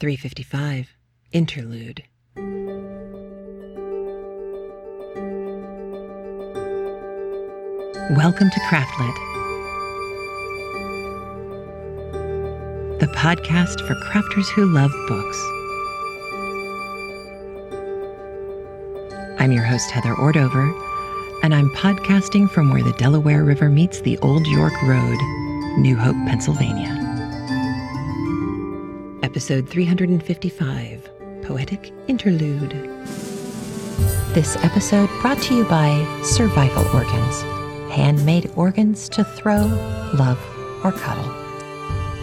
355 Interlude. Welcome to Craftlit, the podcast for crafters who love books. I'm your host, Heather Ordover, and I'm podcasting from where the Delaware River meets the Old York Road, New Hope, Pennsylvania. Episode 355 Poetic Interlude. This episode brought to you by Survival Organs, handmade organs to throw, love, or cuddle.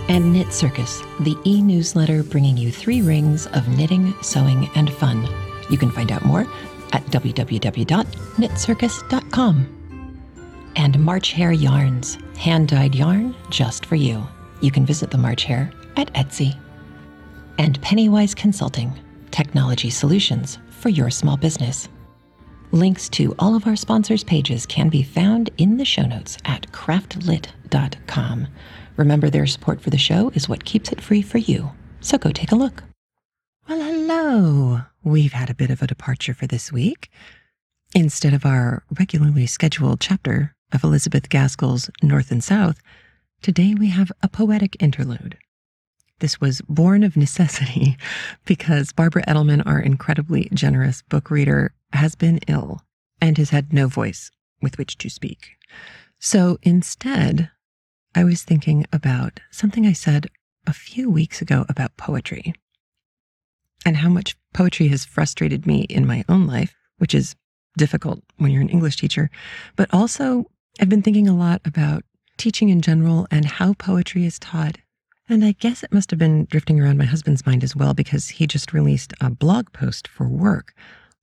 And Knit Circus, the e newsletter bringing you three rings of knitting, sewing, and fun. You can find out more at www.knitcircus.com. And March Hare Yarns, hand dyed yarn just for you. You can visit the March Hare at Etsy. And Pennywise Consulting, technology solutions for your small business. Links to all of our sponsors' pages can be found in the show notes at craftlit.com. Remember, their support for the show is what keeps it free for you. So go take a look. Well, hello. We've had a bit of a departure for this week. Instead of our regularly scheduled chapter of Elizabeth Gaskell's North and South, today we have a poetic interlude. This was born of necessity because Barbara Edelman, our incredibly generous book reader, has been ill and has had no voice with which to speak. So instead, I was thinking about something I said a few weeks ago about poetry and how much poetry has frustrated me in my own life, which is difficult when you're an English teacher. But also, I've been thinking a lot about teaching in general and how poetry is taught. And I guess it must have been drifting around my husband's mind as well because he just released a blog post for work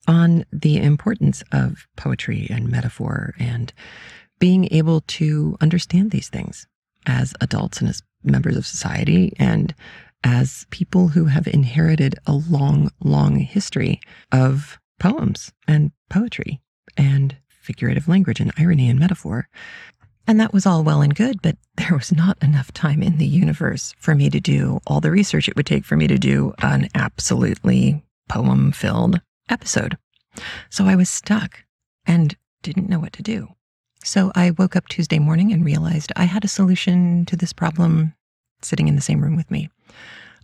on the importance of poetry and metaphor and being able to understand these things as adults and as members of society and as people who have inherited a long, long history of poems and poetry and figurative language and irony and metaphor. And that was all well and good, but there was not enough time in the universe for me to do all the research it would take for me to do an absolutely poem filled episode. So I was stuck and didn't know what to do. So I woke up Tuesday morning and realized I had a solution to this problem sitting in the same room with me.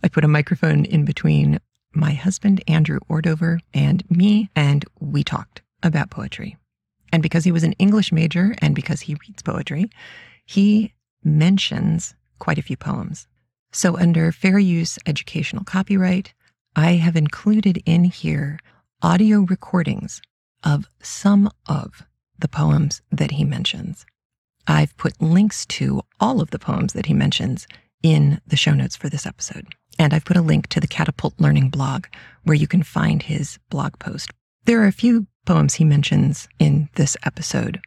I put a microphone in between my husband, Andrew Ordover, and me, and we talked about poetry. And because he was an English major and because he reads poetry, he mentions quite a few poems. So, under fair use educational copyright, I have included in here audio recordings of some of the poems that he mentions. I've put links to all of the poems that he mentions in the show notes for this episode. And I've put a link to the Catapult Learning blog where you can find his blog post. There are a few poems he mentions in this episode,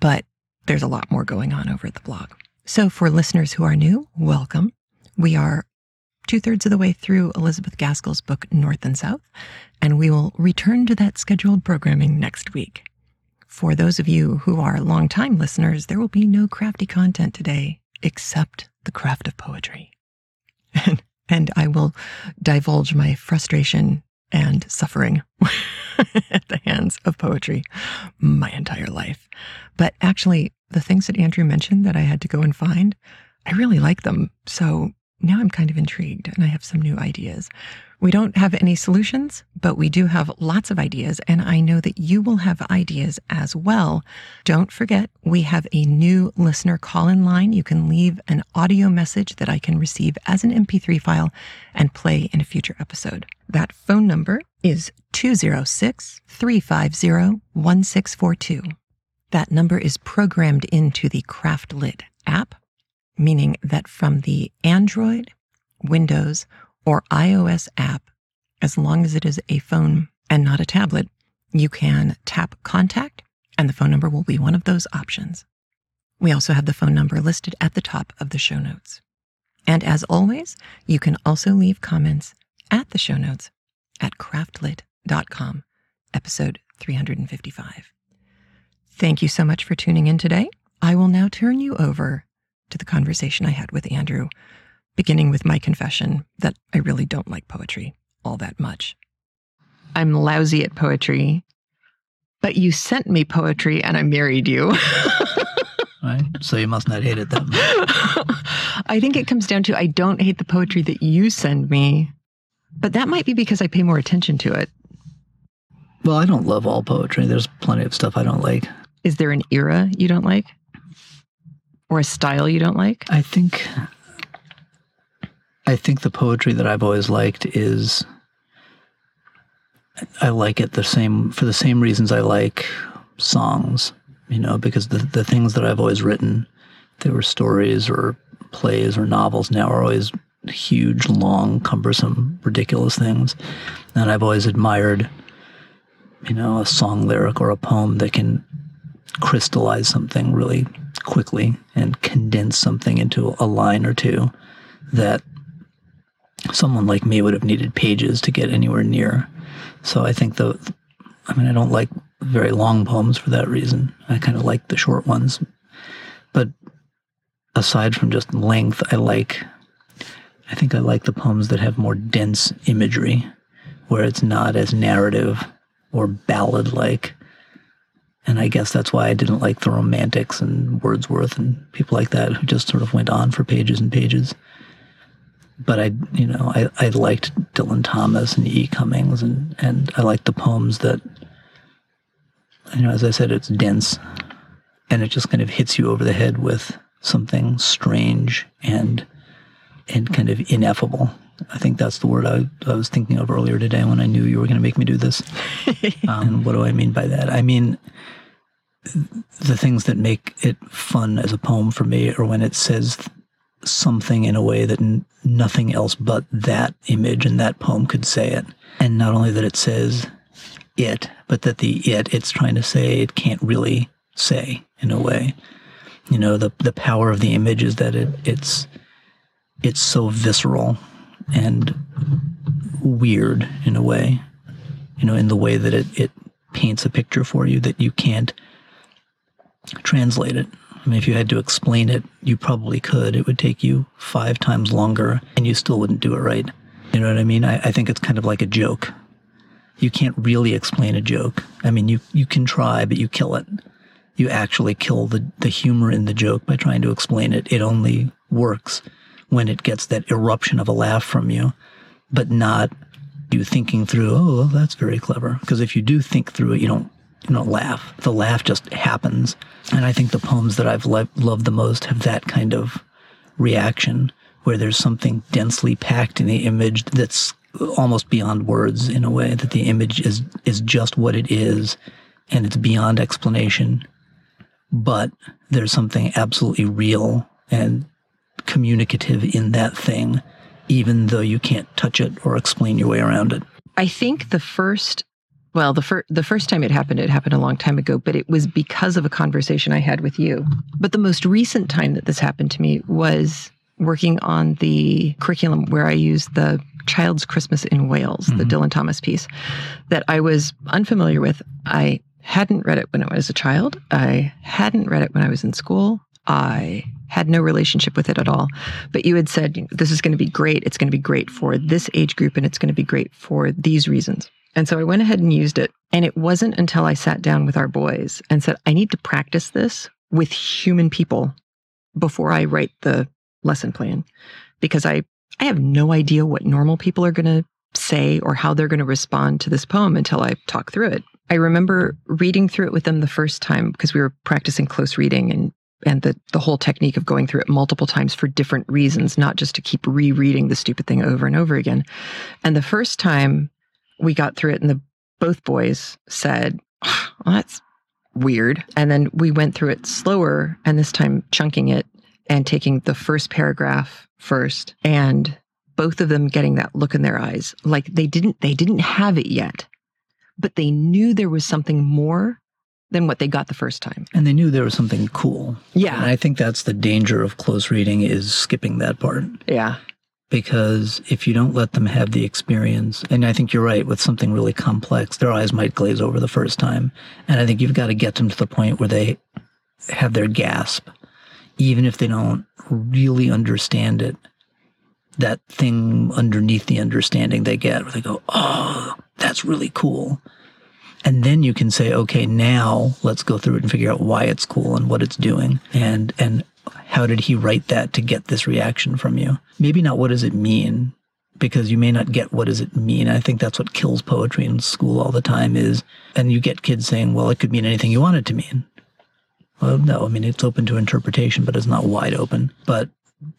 but there's a lot more going on over at the blog. So for listeners who are new, welcome. We are two thirds of the way through Elizabeth Gaskell's book, North and South, and we will return to that scheduled programming next week. For those of you who are longtime listeners, there will be no crafty content today except the craft of poetry. And, and I will divulge my frustration and suffering at the hands of poetry my entire life. But actually, the things that Andrew mentioned that I had to go and find, I really like them. So now I'm kind of intrigued and I have some new ideas. We don't have any solutions, but we do have lots of ideas, and I know that you will have ideas as well. Don't forget, we have a new listener call in line. You can leave an audio message that I can receive as an MP3 file and play in a future episode. That phone number is 206 350 1642. That number is programmed into the Craftlit app, meaning that from the Android, Windows, or iOS app, as long as it is a phone and not a tablet, you can tap contact and the phone number will be one of those options. We also have the phone number listed at the top of the show notes. And as always, you can also leave comments at the show notes at craftlit.com, episode 355. Thank you so much for tuning in today. I will now turn you over to the conversation I had with Andrew beginning with my confession that I really don't like poetry all that much. I'm lousy at poetry, but you sent me poetry and I married you. right? So you must not hate it that much. I think it comes down to I don't hate the poetry that you send me, but that might be because I pay more attention to it. Well, I don't love all poetry. There's plenty of stuff I don't like. Is there an era you don't like? Or a style you don't like? I think I think the poetry that I've always liked is I like it the same for the same reasons I like songs, you know, because the the things that I've always written, they were stories or plays or novels now are always huge, long, cumbersome, ridiculous things. And I've always admired, you know, a song lyric or a poem that can crystallize something really quickly and condense something into a line or two that someone like me would have needed pages to get anywhere near. So I think the, I mean, I don't like very long poems for that reason. I kind of like the short ones. But aside from just length, I like, I think I like the poems that have more dense imagery, where it's not as narrative or ballad like. And I guess that's why I didn't like the romantics and Wordsworth and people like that who just sort of went on for pages and pages but I, you know, I, I liked Dylan Thomas and E. Cummings, and and I liked the poems that, you know, as I said, it's dense, and it just kind of hits you over the head with something strange and and kind of ineffable. I think that's the word I, I was thinking of earlier today when I knew you were going to make me do this. um, and what do I mean by that? I mean the things that make it fun as a poem for me are when it says something in a way that n- nothing else but that image and that poem could say it. And not only that it says it, but that the it it's trying to say it can't really say in a way. You know, the the power of the image is that it it's it's so visceral and weird in a way. You know, in the way that it, it paints a picture for you that you can't translate it. I mean, if you had to explain it, you probably could. It would take you five times longer and you still wouldn't do it right. You know what I mean? I, I think it's kind of like a joke. You can't really explain a joke. I mean, you, you can try, but you kill it. You actually kill the, the humor in the joke by trying to explain it. It only works when it gets that eruption of a laugh from you, but not you thinking through, oh, well, that's very clever. Because if you do think through it, you don't you know, laugh. The laugh just happens. And I think the poems that I've lo- loved the most have that kind of reaction where there's something densely packed in the image that's almost beyond words in a way that the image is is just what it is and it's beyond explanation but there's something absolutely real and communicative in that thing even though you can't touch it or explain your way around it i think the first well, the first the first time it happened, it happened a long time ago, but it was because of a conversation I had with you. But the most recent time that this happened to me was working on the curriculum where I used the Child's Christmas in Wales, mm-hmm. the Dylan Thomas piece that I was unfamiliar with. I hadn't read it when I was a child. I hadn't read it when I was in school. I had no relationship with it at all. But you had said, this is going to be great. It's going to be great for this age group and it's going to be great for these reasons. And so I went ahead and used it. And it wasn't until I sat down with our boys and said, I need to practice this with human people before I write the lesson plan because I, I have no idea what normal people are going to say or how they're going to respond to this poem until I talk through it. I remember reading through it with them the first time because we were practicing close reading and and the the whole technique of going through it multiple times for different reasons, not just to keep rereading the stupid thing over and over again. And the first time we got through it and the both boys said, oh, well, that's weird. And then we went through it slower and this time chunking it and taking the first paragraph first and both of them getting that look in their eyes. Like they didn't they didn't have it yet but they knew there was something more than what they got the first time. And they knew there was something cool. Yeah. And i think that's the danger of close reading is skipping that part. Yeah because if you don't let them have the experience, and I think you're right, with something really complex, their eyes might glaze over the first time. And I think you've got to get them to the point where they have their gasp, even if they don't really understand it. that thing underneath the understanding they get where they go, oh, that's really cool. And then you can say, okay, now let's go through it and figure out why it's cool and what it's doing. And, and how did he write that to get this reaction from you? Maybe not what does it mean, because you may not get what does it mean. I think that's what kills poetry in school all the time is, and you get kids saying, well, it could mean anything you want it to mean. Well, no, I mean, it's open to interpretation, but it's not wide open. But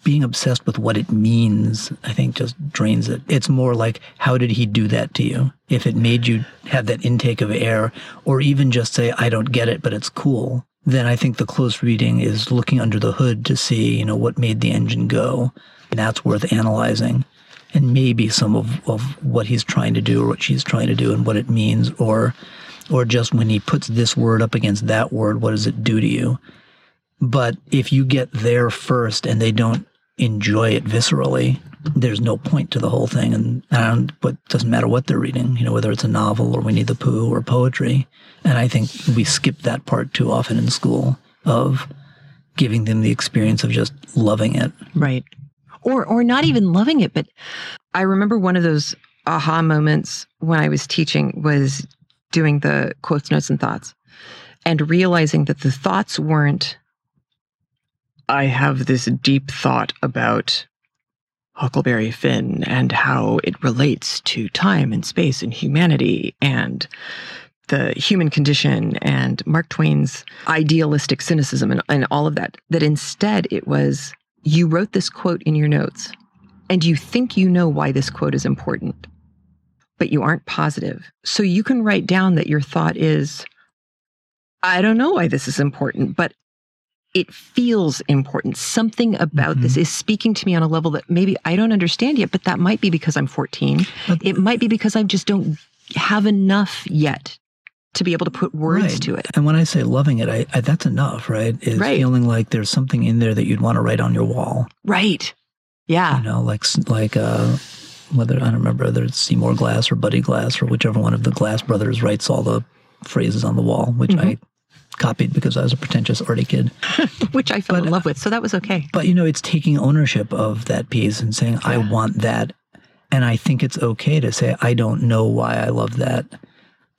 being obsessed with what it means, I think just drains it. It's more like, how did he do that to you? If it made you have that intake of air, or even just say, I don't get it, but it's cool, then I think the close reading is looking under the hood to see, you know, what made the engine go. And that's worth analyzing. And maybe some of, of what he's trying to do or what she's trying to do and what it means, or or just when he puts this word up against that word, what does it do to you? But if you get there first and they don't enjoy it viscerally, there's no point to the whole thing. And, and but doesn't matter what they're reading, you know, whether it's a novel or Winnie the Pooh or poetry. And I think we skip that part too often in school of giving them the experience of just loving it. Right. Or or not even loving it, but I remember one of those aha moments when I was teaching was doing the quotes, notes, and thoughts and realizing that the thoughts weren't I have this deep thought about Huckleberry Finn and how it relates to time and space and humanity and the human condition and Mark Twain's idealistic cynicism and, and all of that. That instead it was you wrote this quote in your notes and you think you know why this quote is important, but you aren't positive. So you can write down that your thought is, I don't know why this is important, but it feels important. Something about mm-hmm. this is speaking to me on a level that maybe I don't understand yet, but that might be because I'm 14. But, it might be because I just don't have enough yet to be able to put words right. to it. And when I say loving it, I, I that's enough, right? Is right. feeling like there's something in there that you'd want to write on your wall. Right. Yeah. You know, like like uh whether I don't remember whether it's Seymour Glass or Buddy Glass or whichever one of the Glass brothers writes all the phrases on the wall, which mm-hmm. I copied because I was a pretentious arty kid. Which I fell but, in love with, so that was okay. But you know, it's taking ownership of that piece and saying, yeah. I want that. And I think it's okay to say, I don't know why I love that,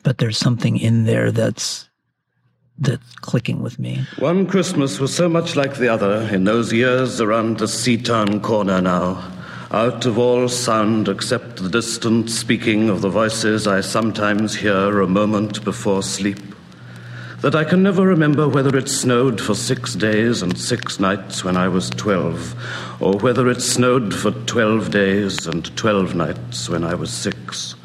but there's something in there that's that's clicking with me. One Christmas was so much like the other in those years around the Seatown corner now. Out of all sound except the distant speaking of the voices I sometimes hear a moment before sleep that I can never remember whether it snowed for six days and six nights when I was twelve, or whether it snowed for twelve days and twelve nights when I was six.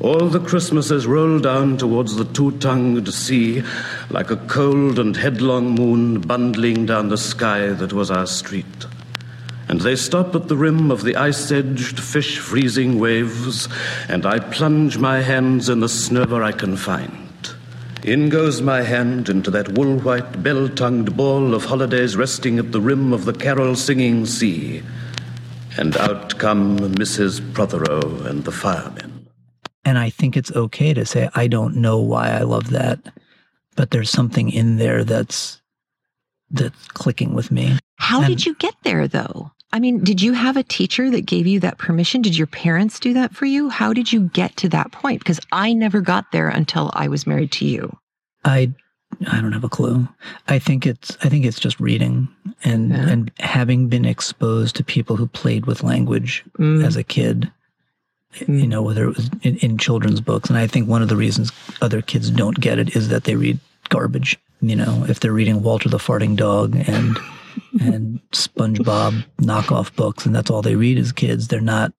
All the Christmases roll down towards the two tongued sea like a cold and headlong moon bundling down the sky that was our street. And they stop at the rim of the ice edged, fish freezing waves, and I plunge my hands in the snow where I can find. In goes my hand into that wool white, bell tongued ball of holidays resting at the rim of the carol singing sea. And out come Mrs. Prothero and the firemen. And I think it's okay to say, I don't know why I love that, but there's something in there that's that's clicking with me. How and, did you get there though? I mean, did you have a teacher that gave you that permission? Did your parents do that for you? How did you get to that point? Because I never got there until I was married to you. I I don't have a clue. I think it's I think it's just reading and yeah. and having been exposed to people who played with language mm. as a kid. Mm. You know, whether it was in, in children's books, and I think one of the reasons other kids don't get it is that they read garbage. You know, if they're reading Walter the Farting Dog and and SpongeBob knockoff books, and that's all they read as kids. They're not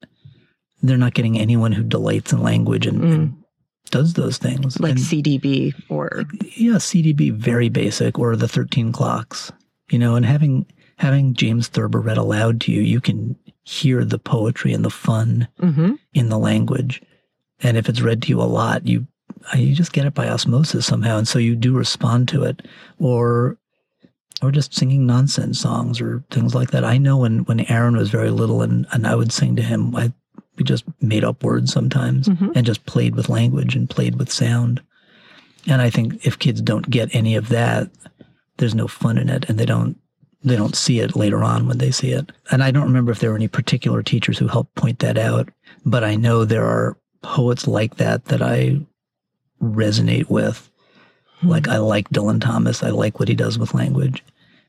they're not getting anyone who delights in language and, mm. and does those things, like and, CDB or yeah, CDB, very basic, or the Thirteen Clocks. You know, and having having James Thurber read aloud to you, you can hear the poetry and the fun mm-hmm. in the language. And if it's read to you a lot, you you just get it by osmosis somehow, and so you do respond to it. Or or just singing nonsense songs or things like that. I know when, when Aaron was very little and, and I would sing to him, I, we just made up words sometimes mm-hmm. and just played with language and played with sound. And I think if kids don't get any of that, there's no fun in it and they don't, they don't see it later on when they see it. And I don't remember if there were any particular teachers who helped point that out, but I know there are poets like that that I resonate with. Like I like Dylan Thomas. I like what he does with language.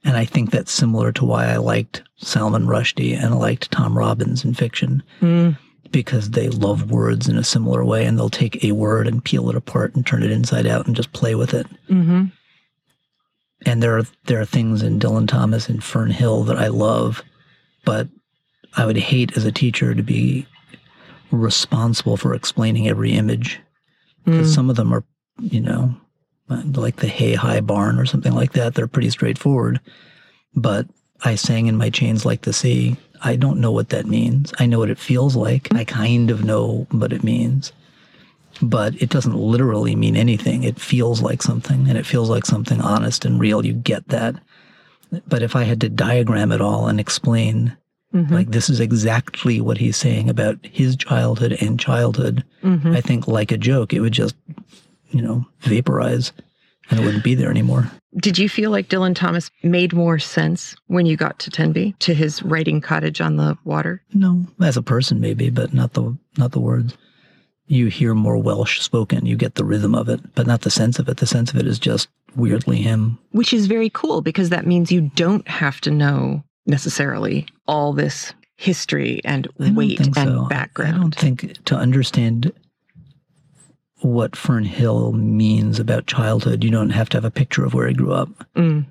And I think that's similar to why I liked Salman Rushdie and I liked Tom Robbins in fiction Mm. because they love words in a similar way and they'll take a word and peel it apart and turn it inside out and just play with it. hmm And there are there are things in Dylan Thomas and Fern Hill that I love, but I would hate as a teacher to be responsible for explaining every image because some of them are, you know, like the Hay High Barn or something like that. They're pretty straightforward. But I sang in my chains like the sea. I don't know what that means. I know what it feels like. I kind of know what it means. But it doesn't literally mean anything. It feels like something, and it feels like something honest and real. You get that. But if I had to diagram it all and explain, mm-hmm. like, this is exactly what he's saying about his childhood and childhood, mm-hmm. I think, like a joke, it would just, you know, vaporize and it wouldn't be there anymore. Did you feel like Dylan Thomas made more sense when you got to Tenby to his writing cottage on the water? No, as a person maybe, but not the not the words. You hear more Welsh spoken, you get the rhythm of it, but not the sense of it. The sense of it is just weirdly him. Which is very cool because that means you don't have to know necessarily all this history and weight and so. background. I don't think to understand what Fern Hill means about childhood, you don't have to have a picture of where he grew up. Mm.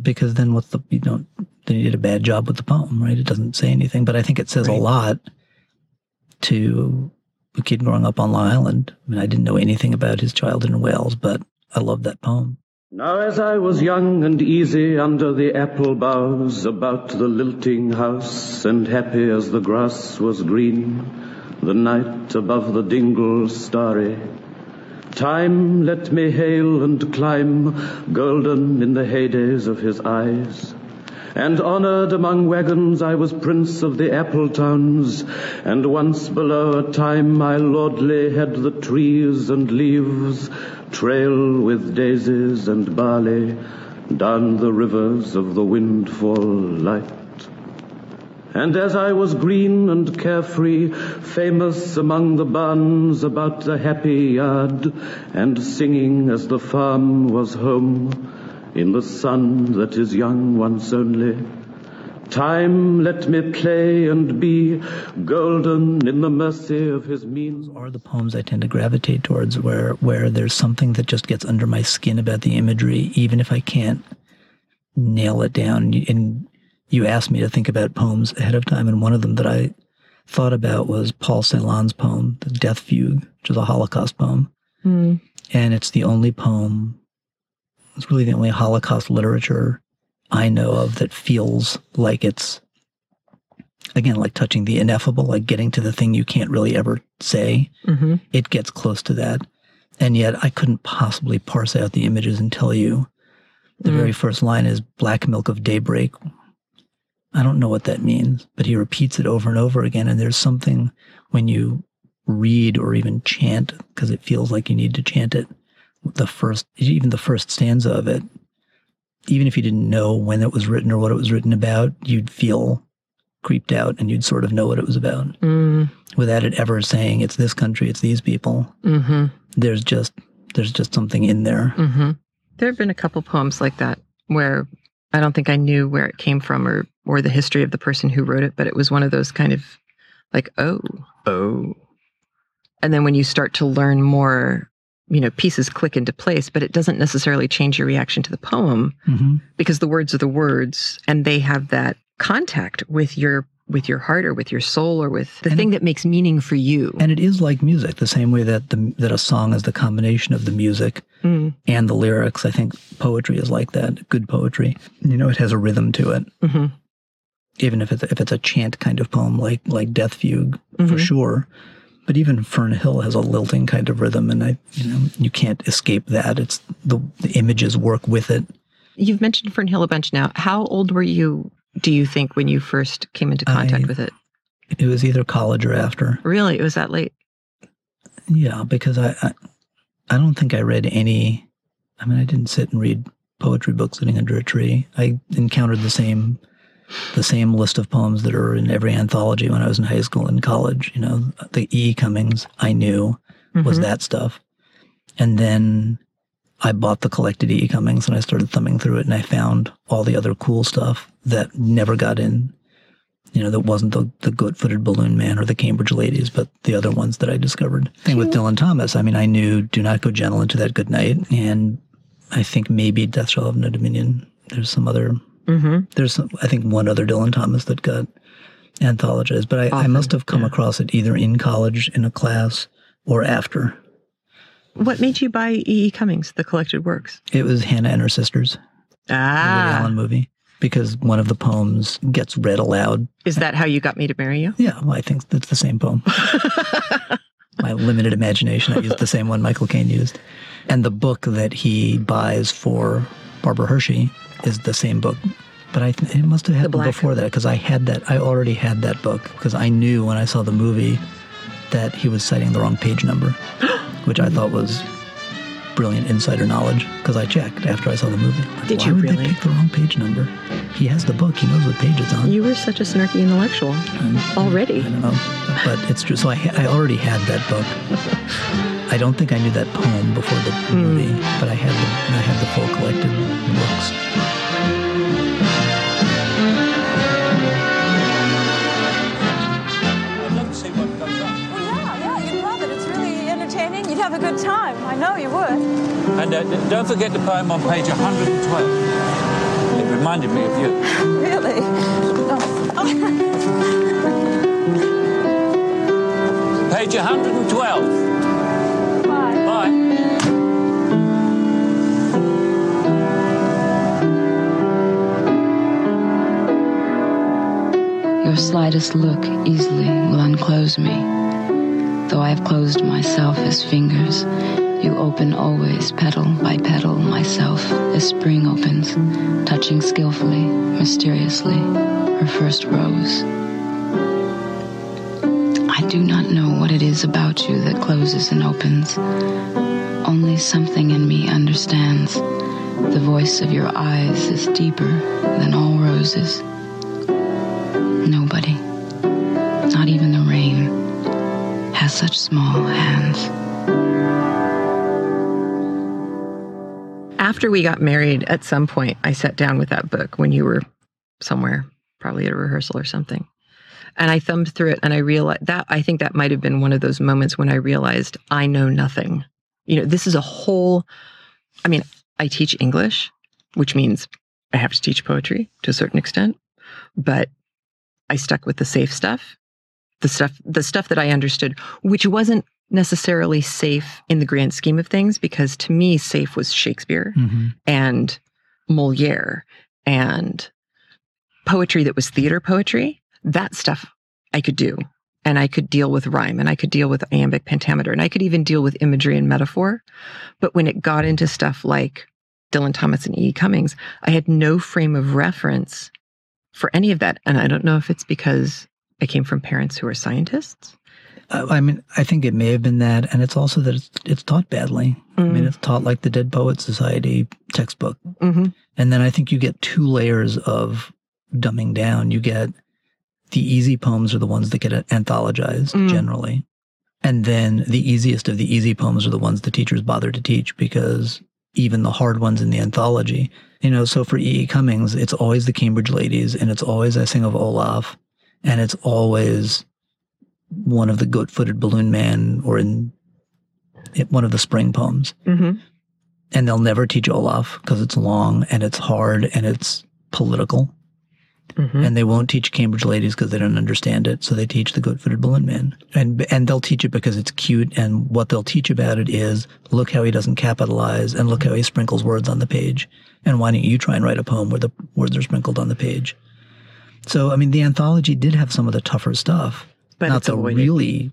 Because then what's the you don't then you did a bad job with the poem, right? It doesn't say anything. But I think it says a lot to a kid growing up on Long Island. I mean, I didn't know anything about his childhood in Wales, but I love that poem. Now as I was young and easy under the apple boughs about the lilting house and happy as the grass was green, the night above the dingle starry, time let me hail and climb, golden in the heydays of his eyes. And honored among wagons I was prince of the apple towns, and once below a time my lordly had the trees and leaves trail with daisies and barley down the rivers of the windfall light. And as I was green and carefree, famous among the barns about the happy yard, and singing as the farm was home, in the sun that is young once only, time let me play and be golden in the mercy of his means. are the poems I tend to gravitate towards where where there's something that just gets under my skin about the imagery, even if I can't nail it down. And you asked me to think about poems ahead of time, and one of them that I thought about was Paul Celan's poem, The Death Fugue, which is a Holocaust poem. Mm. And it's the only poem, it's really the only Holocaust literature I know of that feels like it's, again, like touching the ineffable, like getting to the thing you can't really ever say hmm it gets close to that. And yet I couldn't possibly parse out the images and tell you. The Mm. very first line is black milk of daybreak. I don't know what that means, but he repeats it over and over again. And there's something when you read or even chant, because it feels like you need to chant it, the first, even the first stanza of it, even if you didn't know when it was written or what it was written about, you'd feel creeped out and you'd sort of know what it was about Mm. without it ever saying it's this country, it's these people hmm there's just there's just something in there. hmm There have been a couple poems like that where I don't think I knew where it came from or or the history of the person who wrote it, but it was one of those kind of like, oh, oh. And then when you start to learn more, you know, pieces click into place, but it doesn't necessarily change your reaction to the poem hmm because the words are the words and they have that contact with your with your heart or with your soul or with the And thing it- that makes meaning for you. And it is like music, the same way that the that a song is the combination of the music Mm, and the lyrics. I think poetry is like that. Good poetry, you know, it has a rhythm to it, hmm even if it's if it's a chant kind of poem, like like Death Fugue for Mhm. sure. But even Fern Hill has a lilting kind of rhythm, and I, you know, you can't escape that. It's the the images work with it. You've mentioned Fern Hill a bunch now. How old were you, do you think, when you first came into contact I- with it? It was either college or after. Really? It was that late? Yeah, because I, I I don't think I read any I mean I didn't sit and read poetry books sitting under a tree. I encountered the same the same list of poems that are in every anthology when I was in high school and college. You know, the E. Cummings I knew was Mhm. that stuff. And then I bought the collected E. Cummings and I started thumbing through it and I found all the other cool stuff that never got in. You know, that wasn't the, the goat footed balloon man or the Cambridge ladies, but the other ones that I discovered. Thing with Dylan Thomas, I mean, I knew Do Not Go Gentle into That Good Night and I think maybe Death Shall Have No Dominion. There's some other hmm there's some, I think one other Dylan Thomas that got anthologized, but I, I must have come yeah. across it either in college in a class or after. What made you buy E. E. Cummings, the collected works? It was Hannah and her sisters, the Woody Ah, Allen movie, because one of the poems gets read aloud. is that how you got me to marry you? Yeah, well, I think that's the same poem. My limited imagination, I used the same one Michael Caine used. And the book that he buys for Barbara Hershey is the same book. But I th- it must have happened before that because I had that. I already had that book because I knew when I saw the movie that he was citing the wrong page number, which I thought was brilliant insider knowledge because I checked after I saw the movie. Like, Did why you would really? they pick the wrong page number? He has the book. He knows what page it's on. You were such a snarky intellectual And already. I don't know, but it's true. So I, I already had that book. I don't think I knew that poem before the Hmm. movie, but I had the I had the full collected books. Have a good time. I know you would. And uh, don't forget the poem on page 112. It reminded me of you. Really. Oh, Page 112. bye. Bye. Your slightest look easily will unclose me. Though I have closed myself as fingers, you open always petal by petal myself as spring opens, touching skillfully, mysteriously, her first rose. I do not know what it is about you that closes and opens. Only something in me understands. The voice of your eyes is deeper than all roses. Nobody, such small hands. After we got married, at some point, I sat down with that book when you were somewhere, probably at a rehearsal or something. And I thumbed through it and I realized that I think that might have been one of those moments when I realized I know nothing. You know, this is a whole, I mean, I teach English, which means I have to teach poetry to a certain extent, but I stuck with the safe stuff, the stuff, the stuff that I understood, which wasn't necessarily safe in the grand scheme of things, because to me, safe was Shakespeare mm-hmm. and Moliere and poetry that was theater poetry. That stuff I could do. And I could deal with rhyme and I could deal with iambic pentameter and I could even deal with imagery and metaphor. But when it got into stuff like Dylan Thomas and E. Cummings, I had no frame of reference for any of that. And I don't know if it's because I came from parents who were scientists. I, I mean, I think it may have been that, and it's also that it's, it's taught badly. I mean, it's taught like the Dead Poets Society textbook, Mm-hmm. and then I think you get two layers of dumbing down. You get the easy poems are the ones that get anthologized Mm. generally, and then the easiest of the easy poems are the ones the teachers bother to teach because even the hard ones in the anthology, you know. So for E. E. Cummings, it's always the Cambridge Ladies, and it's always I Sing of Olaf, and it's always one of the goat-footed balloon man or in one of the spring poems. Mm-hmm. and they'll never teach olaf because it's long and it's hard and it's political. Mm-hmm. and they won't teach cambridge ladies because they don't understand it. So they teach the goat-footed balloon man. And and they'll teach it because it's cute. And what they'll teach about it is look how he doesn't capitalize and look how he sprinkles words on the page. And why don't you try and write a poem where the words are sprinkled on the page so i mean the anthology did have some of the tougher stuff But not the avoided. really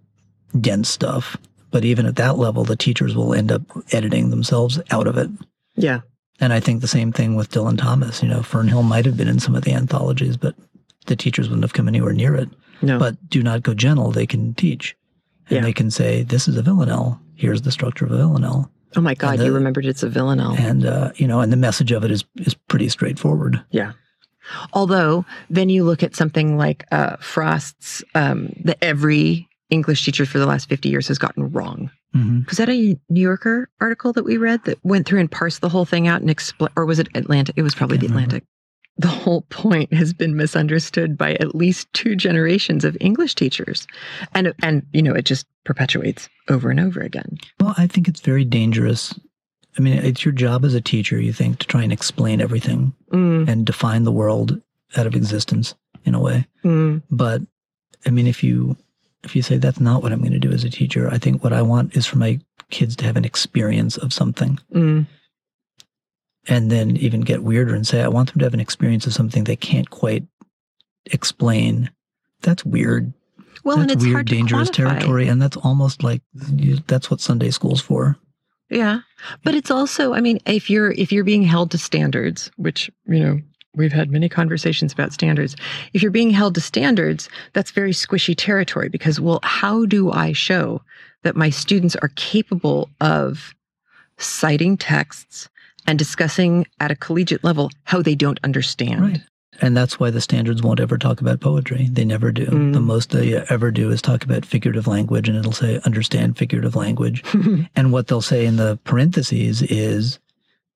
dense stuff. But even at that level, the teachers will end up editing themselves out of it. Yeah. And I think the same thing with Dylan Thomas. You know, Fernhill might have been in some of the anthologies, but the teachers wouldn't have come anywhere near it. No. But do not go gentle. They can teach, and Yeah. they can say, "This is a villanelle. Here's the structure of a villanelle." Oh my God, the- you remembered it's a Villanelle. and uh, you know, and the message of it is is pretty straightforward. Yeah. Although then you look at something like uh, Frost's um, that every English teacher for the last 50 years has gotten wrong. hmm Was that a New Yorker article that we read that went through and parsed the whole thing out and explain, or was it Atlantic? It was probably the Can't remember. Atlantic. The whole point has been misunderstood by at least two generations of English teachers, and and you know it just perpetuates over and over again. Well, I think it's very dangerous. I mean, it's your job as a teacher, you think, to try and explain everything Mm, and define the world out of existence in a way. mm, But I mean, if you if you say that's not what I'm going to do as a teacher, I think what I want is for my kids to have an experience of something, mm, and then even get weirder and say I want them to have an experience of something they can't quite explain. That's weird. Well, that's and it's weird, hard dangerous territory, and that's almost like that's what Sunday school's for. Yeah. But it's also, I mean, if you're if you're being held to standards, which, you know, we've had many conversations about standards. If you're being held to standards, that's very squishy territory because well, how do I show that my students are capable of citing texts and discussing at a collegiate level how they don't understand? Right. And that's why the standards won't ever talk about poetry. They never do. Mm. The most they ever do is talk about figurative language, and it'll say understand figurative language. and what they'll say in the parentheses is,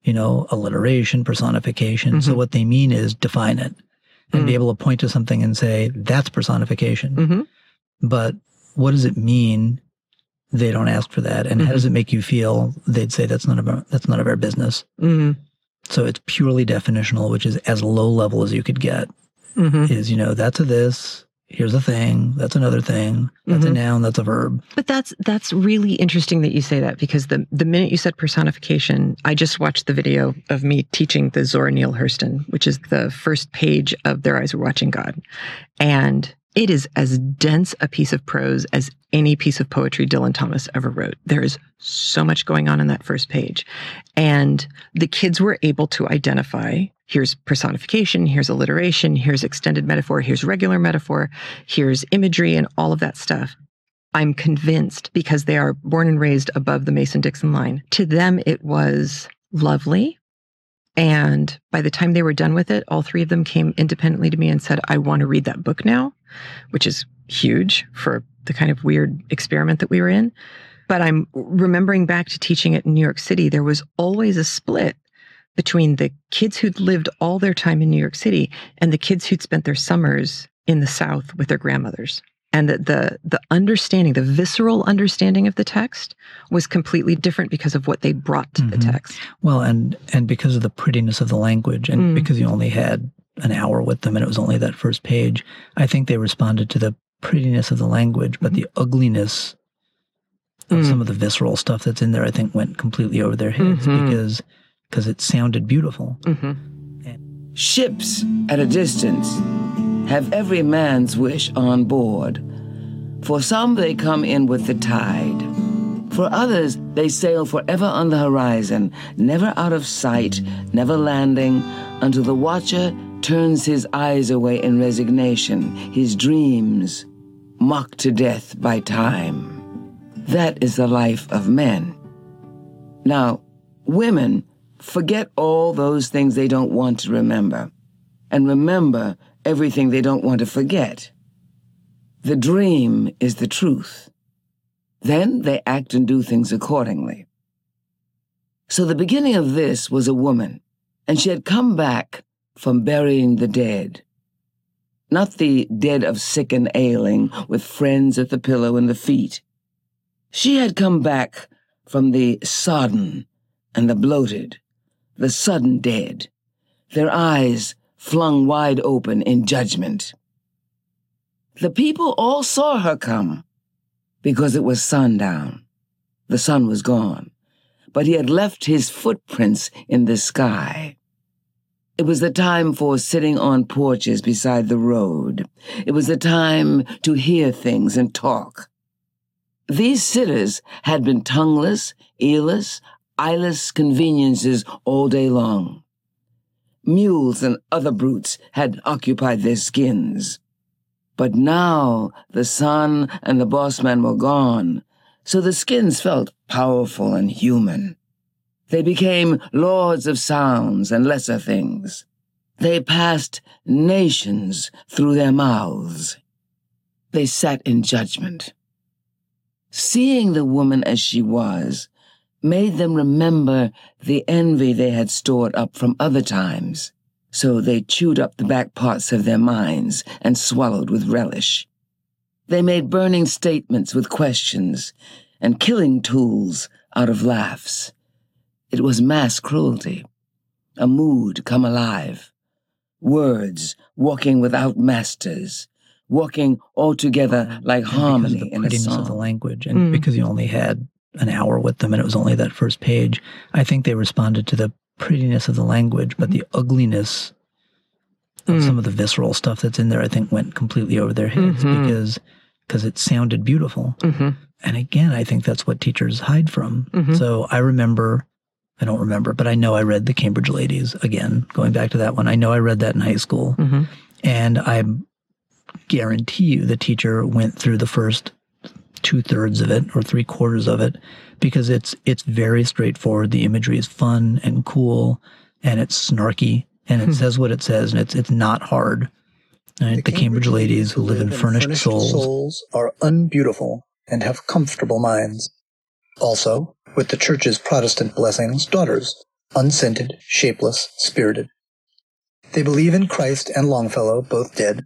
you know, alliteration, personification. So Mhm. what they mean is define it and be Mm. able to point to something and say, that's personification. hmm But what does it mean? They don't ask for that. And how Mhm. does it make you feel? They'd say that's none of our, that's none of our business. So it's purely definitional, which is as low level as you could get hmm is you know that's a this here's a thing that's another thing that's a Mhm. noun that's a verb. But that's that's really interesting that you say that because the the minute you said personification, I just watched the video of me teaching the Zora Neale Hurston, which is the first page of Their Eyes Were Watching God, and it is as dense a piece of prose as any piece of poetry Dylan Thomas ever wrote. There is so much going on in that first page, and the kids were able to identify. Here's personification, here's alliteration, here's extended metaphor, here's regular metaphor, here's imagery, and all of that stuff. I'm convinced because they are born and raised above the Mason Dixon line. To them, it was lovely. And by the time they were done with it, all three of them came independently to me and said, I want to read that book now, which is huge for the kind of weird experiment that we were in. But I'm remembering back to teaching it in New York City, there was always a split between the kids who'd lived all their time in New York City and the kids who'd spent their summers in the South with their grandmothers and that the the understanding the visceral understanding of the text was completely different because of what they brought to the Mhm. text well and and because of the prettiness of the language and Mm. because you only had an hour with them and it was only that first page i think they responded to the prettiness of the language but the ugliness of Mm. some of the visceral stuff that's in there i think went completely over their heads Mhm. because because it sounded beautiful Mhm. Ships at a distance have every man's wish on board. For some, they come in with the tide. For others, they sail forever on the horizon, never out of sight, never landing, until the watcher turns his eyes away in resignation, his dreams mocked to death by time. That is the life of men. Now, women forget all those things they don't want to remember, and remember everything they don't want to forget. The dream is the truth. Then they act and do things accordingly. So the beginning of this was a woman, and she had come back from burying the dead. Not the dead of sick and ailing, with friends at the pillow and the feet. She had come back from the sodden and the bloated, the sudden dead, their eyes flung wide open in judgment. The people all saw her come because it was sundown. The sun was gone, but he had left his footprints in the sky. It was the time for sitting on porches beside the road. It was the time to hear things and talk. These sitters had been tongueless, earless, eyeless conveniences all day long. Mules and other brutes had occupied their skins. But now the sun and the boss man were gone, so the skins felt powerful and human. They became lords of sounds and lesser things. They passed nations through their mouths. They sat in judgment. Seeing the woman as she was made them remember the envy they had stored up from other times, so they chewed up the back parts of their minds and swallowed with relish. They made burning statements with questions and killing tools out of laughs. It was mass cruelty, a mood come alive, words walking without masters, walking all together like harmony because of the in a prettiness song. of the language, and because you only had an hour with them, and it was only that first page. I think they responded to the prettiness of the language, but the ugliness of some of the visceral stuff that's in there, I think, went completely over their heads Mhm. because because it sounded beautiful. Mm-hmm. And again, I think that's what teachers hide from. Mhm. So I remember, I don't remember, but I know I read the Cambridge Ladies again. Going back to that one, I know I read that in high school, Mhm. and I guarantee you the teacher went through the first two thirds of it or three quarters of it because it's it's very straightforward. The imagery is fun and cool, and it's snarky, and it says what it says, and it's it's not hard. Right? The, Cambridge, ladies who live in furnished, souls are unbeautiful and have comfortable minds. Also, with the church's Protestant blessings, daughters, unscented, shapeless, spirited. They believe in Christ and Longfellow, both dead,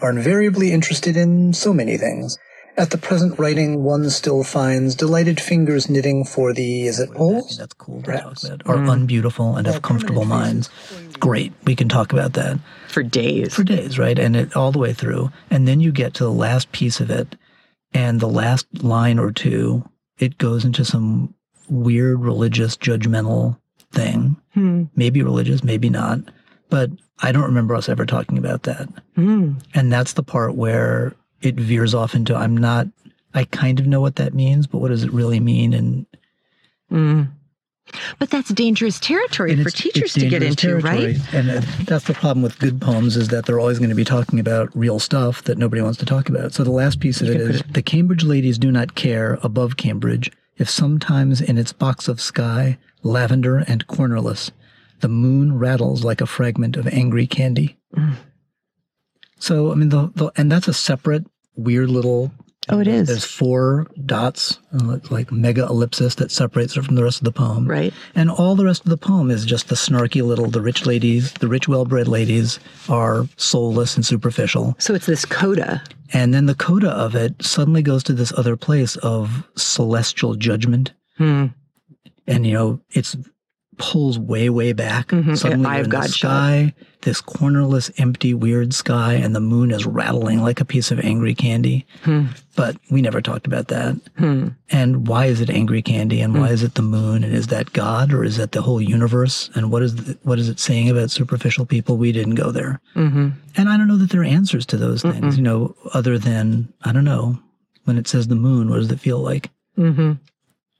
are invariably interested in so many things. At the present writing, one still finds delighted fingers knitting for the, is it poles? That's cool. Perhaps. talk about. Are unbeautiful and have comfortable minds. Great. We can talk about that For days. for days, right? And it all the way through. And then you get to the last piece of it, and the last line or two, it goes into some weird religious judgmental thing. Hmm. Maybe religious, maybe not. But I don't remember us ever talking about that. Hmm. And that's the part where it veers off into I'm not, I kind of know what that means, but what does it really mean? And Mm. But that's dangerous territory and for teachers to get into, territory. right? And uh, that's the problem with good poems is that they're always going to be talking about real stuff that nobody wants to talk about. So the last piece of it is the Cambridge ladies do not care above Cambridge if sometimes in its box of sky, lavender and cornerless, the moon rattles like a fragment of angry candy. Mm. So I mean, the, the and that's a separate weird little. Oh, it is. There's four dots, uh, like mega ellipsis, that separates it from the rest of the poem. Right. And all the rest of the poem is just the snarky little, the rich ladies, the rich, well bred ladies are soulless and superficial. So it's this coda. And then the coda of it suddenly goes to this other place of celestial judgment. Hmm. And, you know, it's pulls way, way back. Mhm. Suddenly Eye you're of in the God shot. sky, this cornerless, empty, weird sky, and the moon is rattling like a piece of angry candy. Hmm. But we never talked about that. Hmm. And why is it angry candy? And why is it the moon? And is that God or is that the whole universe? And what is the, what is it saying about superficial people? We didn't go there. Mm-hmm. And I don't know that there are answers to those things. You know, other than I don't know when it says the moon. What does it feel like? Mm-hmm.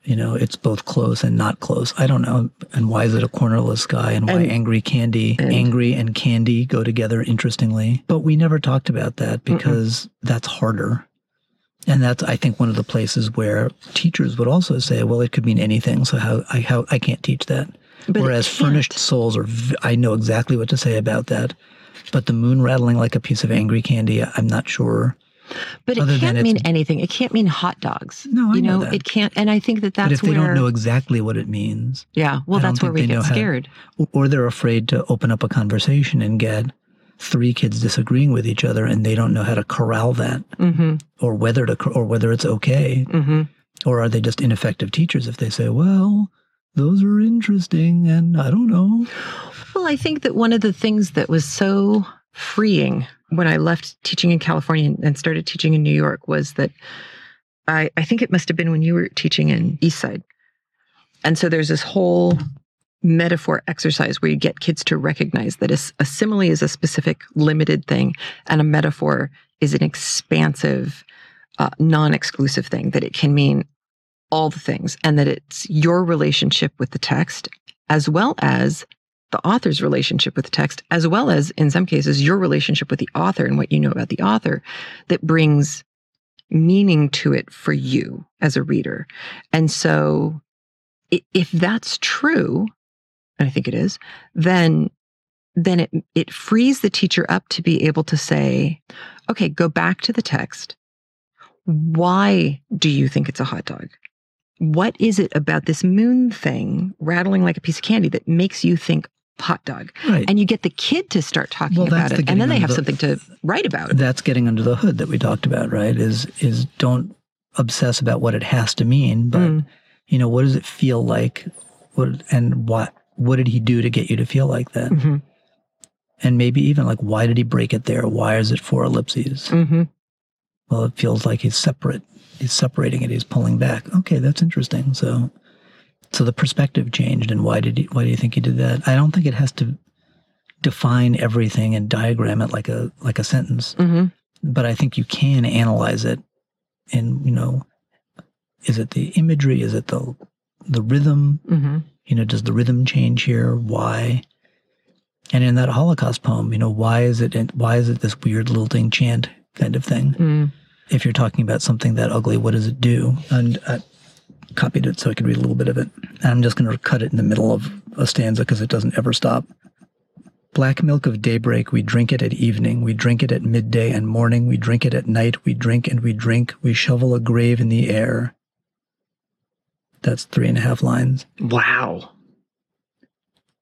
You know, it's both close and not close. I don't know. And why is it a cornerless guy? And why And- angry candy, and- angry and candy go together interestingly. But we never talked about that because that's harder. And that's, I think, one of the places where teachers would also say, "Well, it could mean anything." So how I how I can't teach that. But Whereas furnished souls are, v- I know exactly what to say about that. But the moon rattling like a piece of angry candy, I'm not sure. But it Other can't mean anything. It can't mean hot dogs. No, I you know know, that. it can't. And I think that that's but if they where. don't know exactly what it means, yeah. Well, that's where we get how- scared. or they're afraid to open up a conversation and get three kids disagreeing with each other, and they don't know how to corral that, Mm-hmm. or whether to, or whether it's okay, Mm-hmm. or are they just ineffective teachers if they say, "Well, those are interesting," and I don't know. Well, I think that one of the things that was so freeing when I left teaching in California and started teaching in New York was that I, I think it must have been when you were teaching in Eastside. And so there's this whole metaphor exercise where you get kids to recognize that a simile is a specific limited thing and a metaphor is an expansive, uh, non exclusive thing, that it can mean all the things and that it's your relationship with the text as well as the author's relationship with the text, as well as, in some cases, your relationship with the author and what you know about the author that brings meaning to it for you as a reader. And so if that's true, and I think it is, then then it it frees the teacher up to be able to say, okay, go back to the text. Why do you think it's a hot dog? What is it about this moon thing rattling like a piece of candy that makes you think hot dog? Right. And you get the kid to start talking Well, about it, the and then they have the- something to write about. That's getting under the hood that we talked about, right? Is is don't obsess about what it has to mean, but Mm. you know, what does it feel like? What and what what did he do to get you to feel like that? Mhm. And maybe even like why did he break it there? Why is it four ellipses? Mm-hmm. Well, it feels like he's separate. He's separating it. He's pulling back. Okay, that's interesting. So, so the perspective changed, and why did he? Why do you think he did that? I don't think it has to define everything and diagram it like a like a sentence, Mm-hmm. but I think you can analyze it. And you know, is it the imagery? Is it the the rhythm? Mm-hmm. You know, does the rhythm change here? Why? And in that Holocaust poem, you know, why is it why is it this weird lilting chant kind of thing? Mm. If you're talking about something that ugly, what does it do? And I copied it so I could read a little bit of it. And I'm just going to cut it in the middle of a stanza because it doesn't ever stop. Black milk of daybreak, we drink it at evening, we drink it at midday and morning, we drink it at night, we drink and we drink, we shovel a grave in the air. That's three and a half lines. Wow.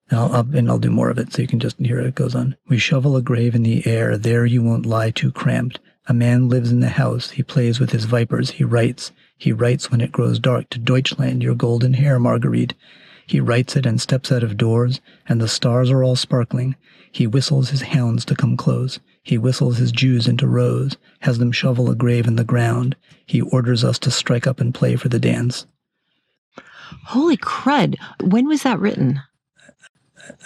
And I'll, I'll, and I'll do more of it so you can just hear it. It goes on. We shovel a grave in the air. There you won't lie too cramped. A man lives in the house. He plays with his vipers. He writes. He writes when it grows dark to Deutschland, your golden hair, Marguerite. He writes it and steps out of doors, and the stars are all sparkling. He whistles his hounds to come close. He whistles his Jews into rows, has them shovel a grave in the ground. He orders us to strike up and play for the dance. Holy crud. When was that written?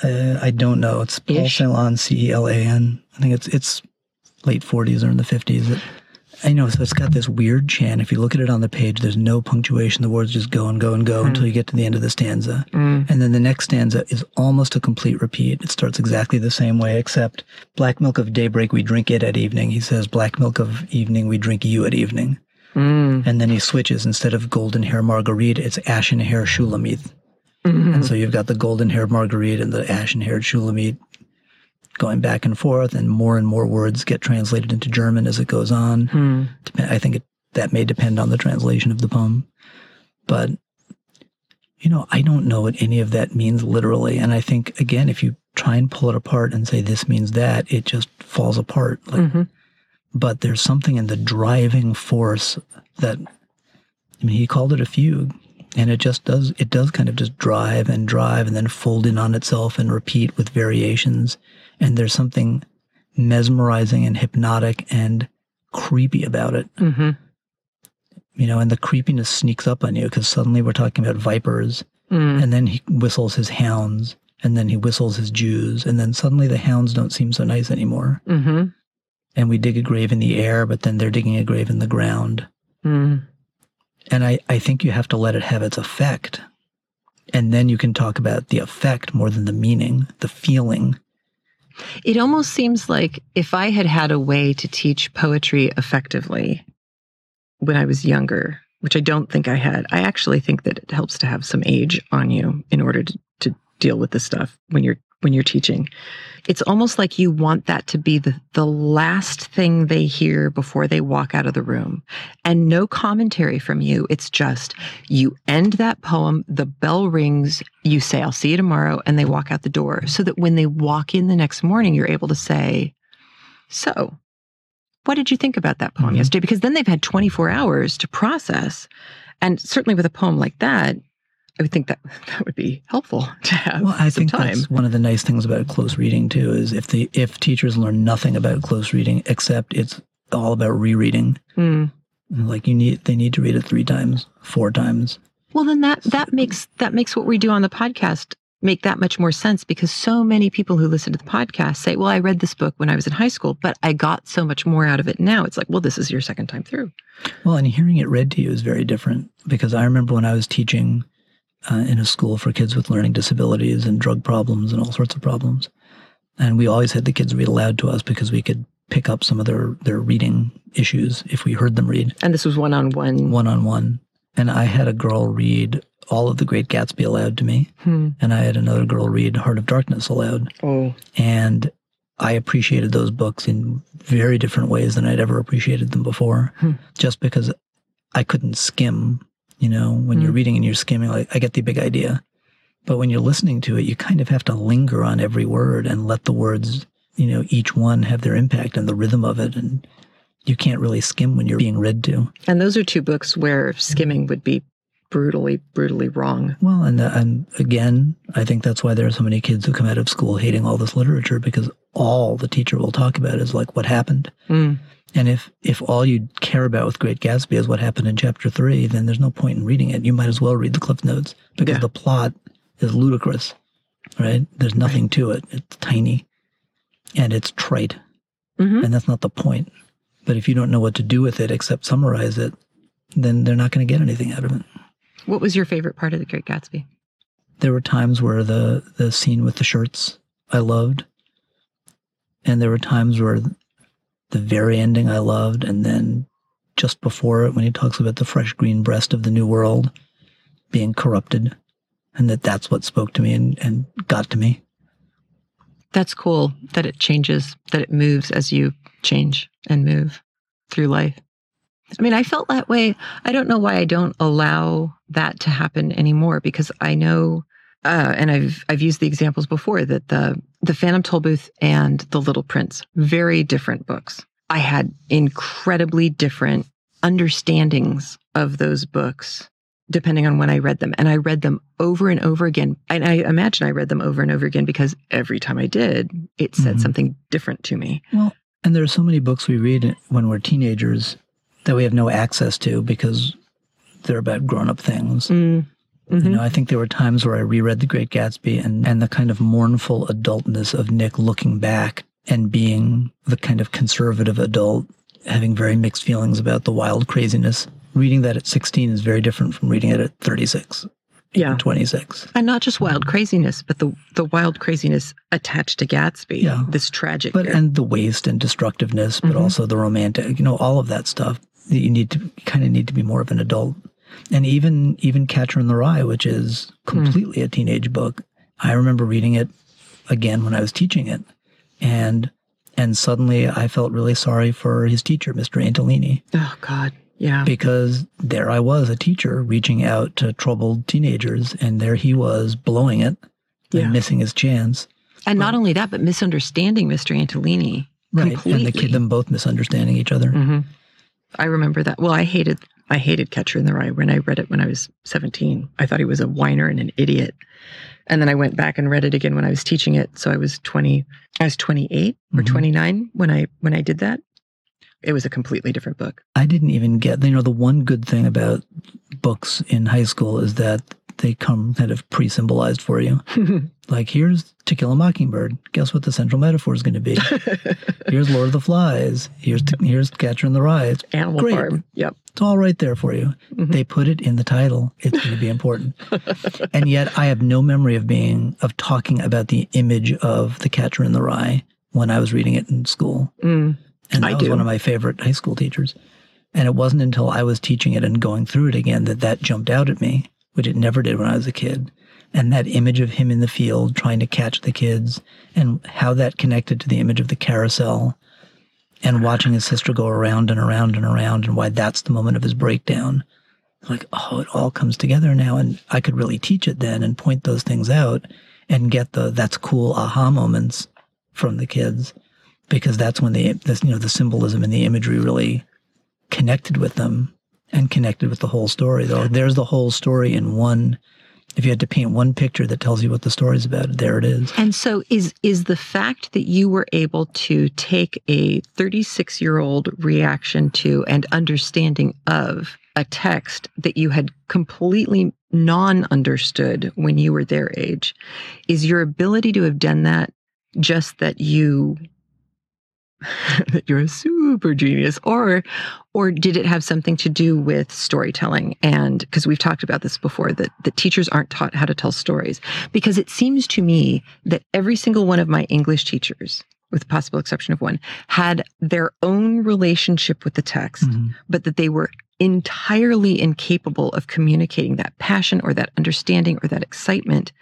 Uh, I don't know. It's Paul. Celan, C E L A N. I think it's it's late forties or in the fifties. I know. So it's got this weird chant. If you look at it on the page, there's no punctuation. The words just go and go and go until you get to the end of the stanza, Mm. and then the next stanza is almost a complete repeat. It starts exactly the same way, except black milk of daybreak we drink it at evening. He says black milk of evening we drink you at evening, Mm. and then he switches instead of golden hair Marguerite, it's ashen hair Shulamith. Mhm. And so you've got the golden haired Marguerite and the ashen haired Shulamite going back and forth, and more and more words get translated into German as it goes on. Hmm. I think it, that may depend on the translation of the poem. But, you know, I don't know what any of that means literally. And I think, again, if you try and pull it apart and say this means that, it just falls apart. Like, Mhm. But there's something in the driving force that, I mean, he called it a fugue and it just does it does kind of just drive and drive and then fold in on itself and repeat with variations and there's something mesmerizing and hypnotic and creepy about it Mhm. you know and the creepiness sneaks up on you because suddenly we're talking about vipers Mm. and then he whistles his hounds and then he whistles his jews and then suddenly the hounds don't seem so nice anymore Mhm. and we dig a grave in the air but then they're digging a grave in the ground Mm. And I, I think you have to let it have its effect. And then you can talk about the effect more than the meaning, the feeling. It almost seems like if I had had a way to teach poetry effectively when I was younger, which I don't think I had, I actually think that it helps to have some age on you in order to, to deal with this stuff when you're when you're teaching. It's almost like you want that to be the, the last thing they hear before they walk out of the room. And no commentary from you. It's just you end that poem, the bell rings, you say, I'll see you tomorrow, and they walk out the door. So that when they walk in the next morning, you're able to say, So, what did you think about that poem Mhm. yesterday? Because then they've had 24 hours to process. And certainly with a poem like that, I would think that that would be helpful to have Well, I some think time. that's one of the nice things about close reading too is if the if teachers learn nothing about close reading except it's all about rereading. Hmm. Like you need they need to read it three times, four times. Well, then that that makes that makes what we do on the podcast make that much more sense because so many people who listen to the podcast say, "Well, I read this book when I was in high school, but I got so much more out of it now." It's like, "Well, this is your second time through." Well, and hearing it read to you is very different because I remember when I was teaching uh, in a school for kids with learning disabilities and drug problems and all sorts of problems, and we always had the kids read aloud to us because we could pick up some of their their reading issues if we heard them read And this was one on one. one on one. And I had a girl read all of The Great Gatsby aloud to me, Hmm. and I had another girl read Heart of Darkness aloud. Oh. And I appreciated those books in very different ways than I'd ever appreciated them before, Hmm. just because I couldn't skim. You know, when you're Hmm. reading and you're skimming, like I get the big idea. But when you're listening to it, you kind of have to linger on every word and let the words, you know, each one have their impact and the rhythm of it. And you can't really skim when you're being read to. And those are two books where skimming would be brutally, brutally wrong. Well, and and again, I think that's why there are so many kids who come out of school hating all this literature because all the teacher will talk about is like what happened. Mm. And if if all you care about with Great Gatsby is what happened in chapter three, then there's no point in reading it. You might as well read the cliff notes because Yeah. the plot is ludicrous, right? There's nothing to it. It's tiny, and it's trite, Mhm. and that's not the point. But if you don't know what to do with it except summarize it, then they're not going to get anything out of it. What was your favorite part of The Great Gatsby? there were times where the the scene with the shirts I loved, and there were times where the very ending I loved, and then just before it when he talks about the fresh green breast of the new world being corrupted, and that that's what spoke to me and, and got to me. That's cool that it changes, that it moves as you change and move through life. I mean, I felt that way. I don't know why I don't allow that to happen anymore because I know, uh, and I've I've used the examples before that the the Phantom Tollbooth and the Little Prince, very different books. I had incredibly different understandings of those books depending on when I read them. And I read them over and over again. And I imagine I read them over and over again because every time I did, it said Mhm. something different to me. Well, and there are so many books we read when we're teenagers that we have no access to because they're about grown up things. Mm. You Mhm. know, I think there were times where I reread The Great Gatsby and, and the kind of mournful adultness of Nick looking back and being the kind of conservative adult, having very mixed feelings about the wild craziness. Reading that at 16 is very different from reading it at 36, Yeah. 26. And not just wild craziness, but the, the wild craziness attached to Gatsby. Yeah. This tragic. But and the waste and destructiveness, but Mhm. also the romantic, you know, all of that stuff. that You need to kind of need to be more of an adult. And even even Catcher in the Rye, which is completely a teenage book. I remember reading it again when I was teaching it. And and suddenly I felt really sorry for his teacher, Mr. Antolini, oh, God. Yeah. because there I was, a teacher reaching out to troubled teenagers, and there he was blowing it Yeah. and missing his chance. And not only that, but misunderstanding Mr. Antolini. Right. Completely. And the kid them both misunderstanding each other. hmm I remember that. Well, I hated I hated Catcher in the Rye when I read it when I was 17. I thought he was a whiner and an idiot. And then I went back and read it again when I was teaching it. So I was 20 I was 28 or Mhm. 29 when I when I did that. It was a completely different book. I didn't even get, you know, the one good thing about books in high school is that they come kind of pre symbolized for you. Like, here's To Kill a Mockingbird. Guess what the central metaphor is going to be? here's Lord of the Flies. Here's here's Catcher in the Rye. It's, Animal Great. Farm. Yep. It's all right there for you. Mhm. They put it in the title. It's going to be important. and yet, I have no memory of being, of talking about the image of the Catcher in the Rye when I was reading it in school. Mm. And that I was do. one of my favorite high school teachers. And it wasn't until I was teaching it and going through it again that that jumped out at me, which it never did when I was a kid. And that image of him in the field trying to catch the kids and how that connected to the image of the carousel and watching his sister go around and around and around and why that's the moment of his breakdown. Like, oh, it all comes together now. And I could really teach it then and point those things out and get the that's cool aha moments from the kids because that's when the this, you know the symbolism and the imagery really connected with them and connected with the whole story. Though there's the whole story in one. If you had to paint one picture that tells you what the story's about, there it is. And so is is the fact that you were able to take a 36-year-old reaction to and understanding of a text that you had completely non-understood when you were their age is your ability to have done that just that you that you're a super genius or or did it have something to do with storytelling and because we've talked about this before that that teachers aren't taught how to tell stories because it seems to me that every single one of my english teachers with the possible exception of one had their own relationship with the text Mhm. but that they were entirely incapable of communicating that passion or that understanding or that excitement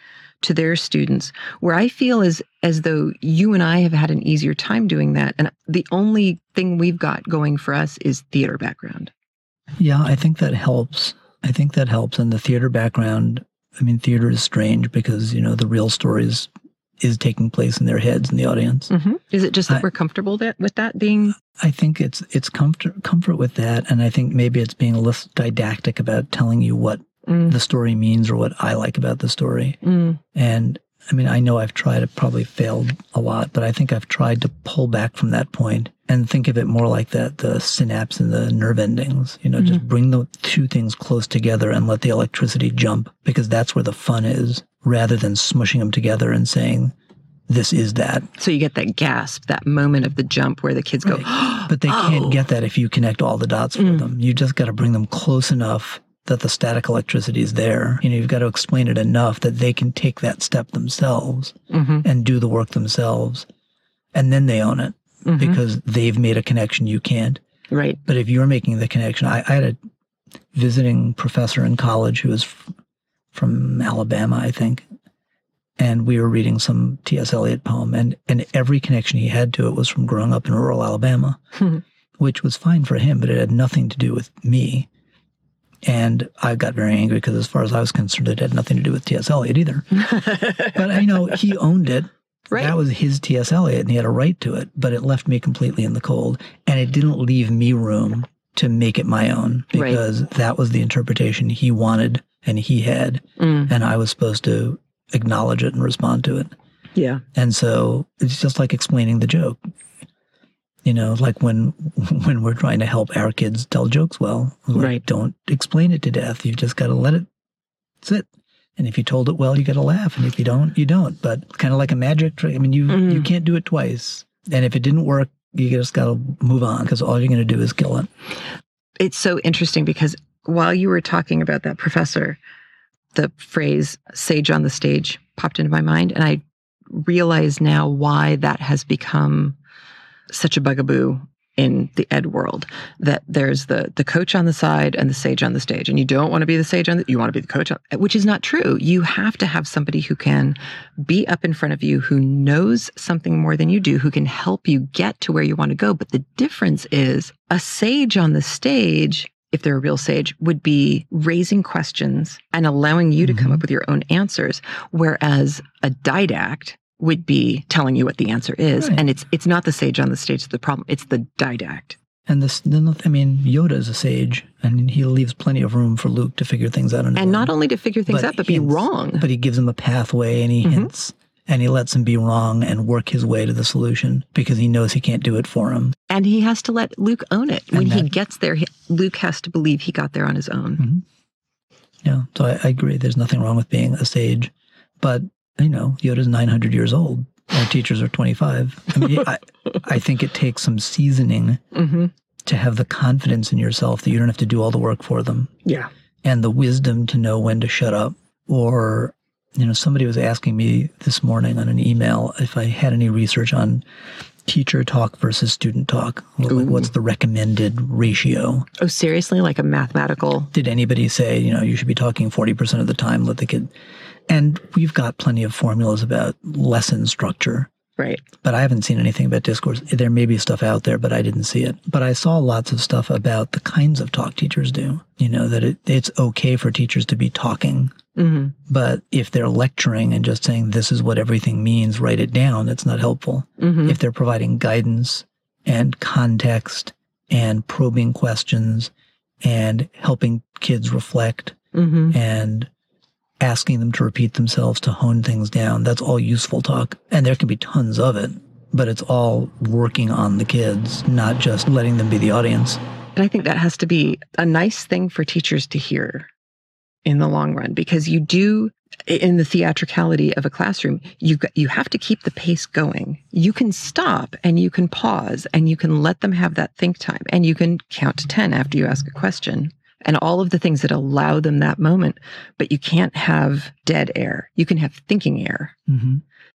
to their students where i feel as as though you and i have had an easier time doing that and the only thing we've got going for us is theater background Yeah, I think that helps. I think that helps. And the theater background, I mean, theater is strange because, you know, the real stories is taking place in their heads in the audience. mm-hmm. is it just that I- we're comfortable that, with that being I think it's it's comfort comfort with that, and I think maybe it's being less didactic about telling you what mm, the story means or what I like about the story. mm, And I mean, I know I've tried, I've probably failed a lot, but I think I've tried to pull back from that point and think of it more like that the synapse and the nerve endings. You know, just bring the two things close together and let the electricity jump because that's where the fun is rather than smushing them together and saying, this is that. so you get that gasp that moment of the jump where the kids go But they Oh. can't get that if you connect all the dots for Mm. them. You just got to bring them close enough that the static electricity is there. You know, you've got to explain it enough that they can take that step themselves Mhm. and do the work themselves. And then they own it Mhm. because they've made a connection you can't. right But if you're making the connection, I, I had a visiting professor in college who was f- from Alabama, I think. And we were reading some T.S. Eliot poem, and, and every connection he had to it was from growing up in rural Alabama, which was fine for him, but it had nothing to do with me. And I got very angry because, as far as I was concerned, it had nothing to do with T.S. Eliot either. but I know he owned it. Right. That was his T.S. Eliot, and he had a right to it. But it left me completely in the cold, and it didn't leave me room to make it my own Right. because that was the interpretation he wanted and he had, Mm, and I was supposed to acknowledge it and respond to it. yeah And so it's just like explaining the joke. You know, like when when we're trying to help our kids tell jokes well, like, Right. don't explain it to death. You've just got to let it sit. And if you told it well, you got to laugh, and if you don't, you don't. But kind of like a magic trick. I mean, you Mhm. you can't do it twice. And if it didn't work, you just got to move on because all you're going to do is kill it. it's so interesting because while you were talking about that professor, the phrase sage on the stage popped into my mind. And I realize now why that has become such a bugaboo in the ed world that there's the the coach on the side and the sage on the stage. And you don't want to be the sage on the you want to be the coach on, which is not true. You have to have somebody who can be up in front of you who knows something more than you do who can help you get to where you want to go. But the difference is a sage on the stage if they're a real sage would be raising questions and allowing you to come Mhm. up with your own answers. Whereas a didact would be telling you what the answer is Right. and it's it's not the sage on the stage that's the problem it's the didact And this, then, I mean, Yoda is a sage, and he leaves plenty of room for Luke to figure things out. On his and not only to figure things out but be wrong But he gives him a pathway, and he Mhm. hints, and he lets him be wrong and work his way to the solution because he knows he can't do it for him. and he has to let luke own it when And he gets there he, luke has to believe he got there on his own Yeah, so I, I agree. There's nothing wrong with being a sage, but you know, Yoda's 900 years old. Our teachers are 25. I mean, I, I think it takes some seasoning mm-hmm. to have the confidence in yourself that you don't have to do all the work for them. yeah and the wisdom to know when to shut up. Or, you know, somebody was asking me this morning on an email if I had any research on teacher talk versus student talk. Like, what's the recommended ratio? oh seriously like a mathematical Did anybody say, you know, you should be talking 40% of the time, let the kid. And we've got plenty of formulas about lesson structure right but I haven't seen anything about discourse. There may be stuff out there, but I didn't see it. But I saw lots of stuff about the kinds of talk teachers do. You know, that it, it's okay for teachers to be talking, mm-hmm. but if they're lecturing and just saying this is what everything means, write it down, it's not helpful. Mm-hmm. If they're providing guidance and context and probing questions and helping kids reflect Mm-hmm. and asking them to repeat themselves to hone things down. That's all useful talk. And there can be tons of it, but it's all working on the kids, not just letting them be the audience. And I think that has to be a nice thing for teachers to hear in the long run because you do in the theatricality of a classroom you you have to keep the pace going you can stop and you can pause and you can let them have that think time and you can count to 10 after you ask a question and all of the things that allow them that moment but you can't have dead air you can have thinking air Mm-hmm.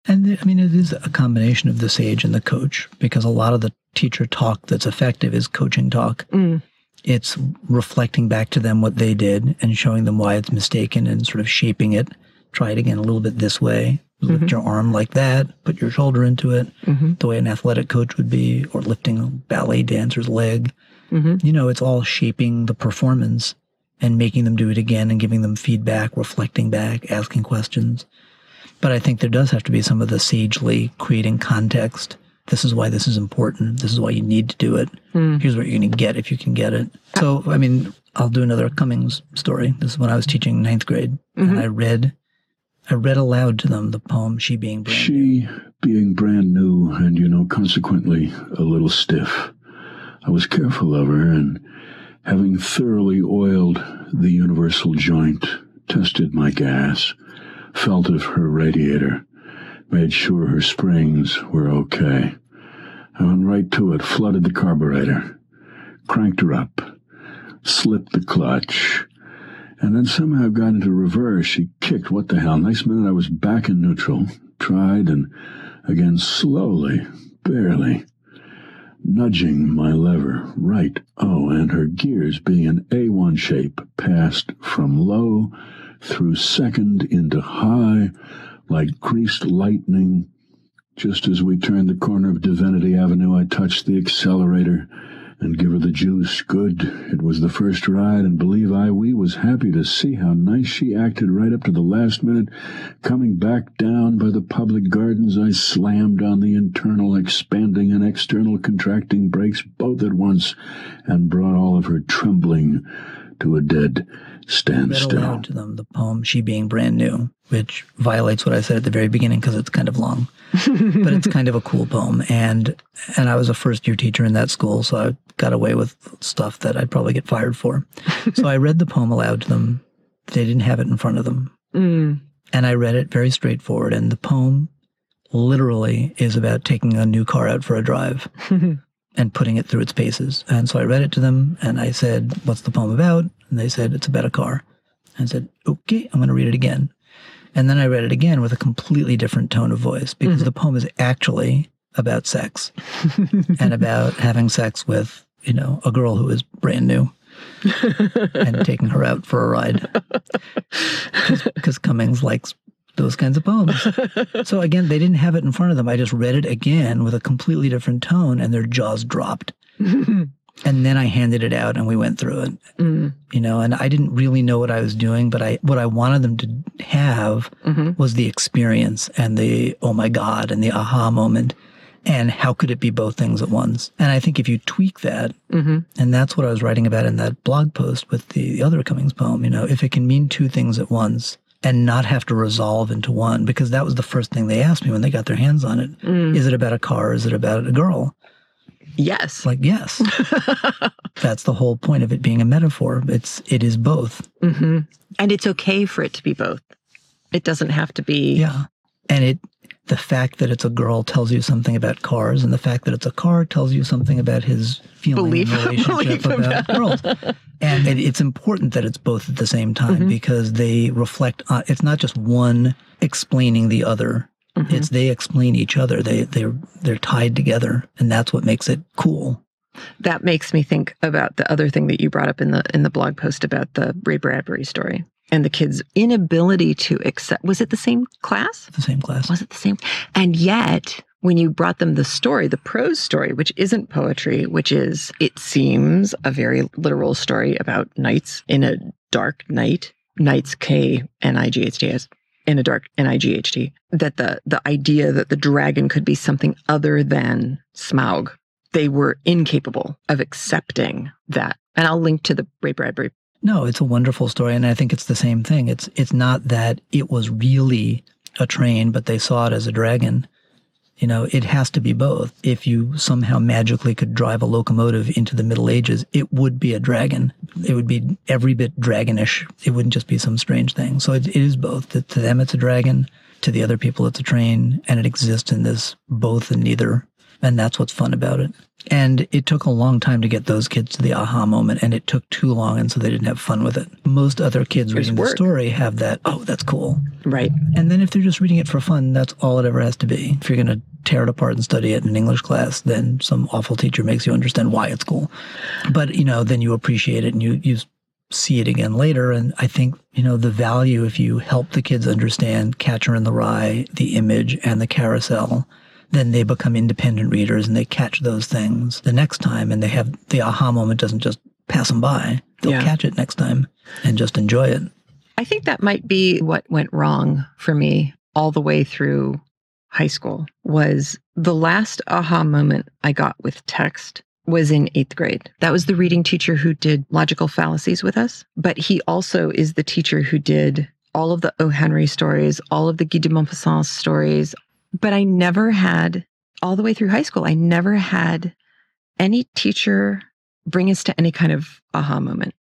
And the- I mean, it is a combination of the sage and the coach because a lot of the teacher talk that's effective is coaching talk. Mm. it's reflecting back to them what they did and showing them why it's mistaken and sort of shaping it. Try it again a little bit this way. Lift Mm-hmm. your arm like that. Put your shoulder into it, the way an athletic coach would be, or lifting a ballet dancer's leg. Mm-hmm. You know, it's all shaping the performance and making them do it again and giving them feedback, reflecting back, asking questions. But I think there does have to be some of the sagely creating context. This is why this is important. This is why you need to do it. Here's what you're going to get if you can get it. So, I mean, I'll do another Cummings story. This is when I was teaching ninth grade, and I read, I read aloud to them the poem "She Being Brand." She being brand new and, you know, consequently a little stiff. I was careful of her and, having thoroughly oiled the universal joint, tested my gas, felt of her radiator, made sure her springs were okay. I went right to it, flooded the carburetor, cranked her up, slipped the clutch, and then somehow got into reverse. She kicked. What the hell? Next minute I was back in neutral. Tried and again slowly, barely, nudging my lever right. Oh, and her gears being an A1 shape passed from low through second into high like greased lightning. Just as we turned the corner of Divinity Avenue, I touched the accelerator and give her the juice. Good. It was the first ride, and believe I, we was happy to see how nice she acted right up to the last minute. Coming back down by the public gardens, I slammed on the internal expanding and external contracting brakes both at once and brought all of her trembling to a dead read standstill. aloud to them the poem "She Being Brand New," which violates what I said at the very beginning because it's kind of long, but it's kind of a cool poem. And and I was a first year teacher in that school, so I got away with stuff that I'd probably get fired for. so I read the poem aloud to them. They didn't have it in front of them, Mm. and I read it very straightforward. And the poem literally is about taking a new car out for a drive and putting it through its paces. And so I read it to them and I said, What's the poem about? And they said, It's about a car. And I said, Okay, I'm going to read it again. And then I read it again with a completely different tone of voice because the poem is actually about sex and about having sex with, you know, a girl who is brand new and taking her out for a ride. Because Cummings likes those kinds of poems. So again, they didn't have it in front of them. I just read it again with a completely different tone and their jaws dropped. and then I handed it out and we went through it. Mm. You know, and I didn't really know what I was doing, but I what I wanted them to have was the experience and the oh my god and the aha moment. And how could it be both things at once? And I think if you tweak that, Mm-hmm. and that's what I was writing about in that blog post with the, the other Cummings poem, you know, if it can mean two things at once and not have to resolve into one, because that was the first thing they asked me when they got their hands on it. Is it about a car? Is it about a girl? Yes. Like, yes. that's the whole point of it being a metaphor. It's it is both. hmm And it's okay for it to be both. It doesn't have to be. Yeah. And it the fact that it's a girl tells you something about cars, and the fact that it's a car tells you something about his feeling Belief- and relationship belief about girls. And it, it's important that it's both at the same time Mm-hmm. because they reflect on. It's not just one explaining the other. Mm-hmm. It's they explain each other. They they're they're tied together, and that's what makes it cool. That makes me think about the other thing that you brought up in the in the blog post about the Ray Bradbury story and the kids' inability to accept. Was it the same class? The same class. Was it the same? And yet, when you brought them the story, the prose story, which isn't poetry, which is, it seems, a very literal story about knights in a dark night, knights K N I G H T S. In a dark N I G H T, that the the idea that the dragon could be something other than Smaug, they were incapable of accepting that. And I'll link to the Ray Bradbury. No, it's a wonderful story, and I think it's the same thing. It's it's not that it was really a train, but they saw it as a dragon. You know, it has to be both. If you somehow magically could drive a locomotive into the Middle Ages, it would be a dragon. It would be every bit dragonish. It wouldn't just be some strange thing. So it, it is both. To, to them, it's a dragon. To the other people, it's a train, and it exists in this both and neither. And that's what's fun about it. And it took a long time to get those kids to the aha moment, and it took too long, and so they didn't have fun with it. Most other kids reading the story have that, oh, that's cool. Right. And then if they're just reading it for fun, that's all it ever has to be. If you're going to tear it apart and study it in an English class, then some awful teacher makes you understand why it's cool. But, you know, then you appreciate it and you, you see it again later. And I think, you know, the value if you help the kids understand Catcher in the Rye, the image, and the carousel, then they become independent readers and they catch those things the next time and they have the aha moment doesn't just pass them by. They'll Yeah. catch it next time and just enjoy it. I think that might be what went wrong for me all the way through high school was the last aha moment I got with text was in eighth grade. That was the reading teacher who did logical fallacies with us, but he also is the teacher who did all of the O. Henry stories, all of the Guy de Maupassant stories. But I never had, all the way through high school, I never had any teacher bring us to any kind of aha moment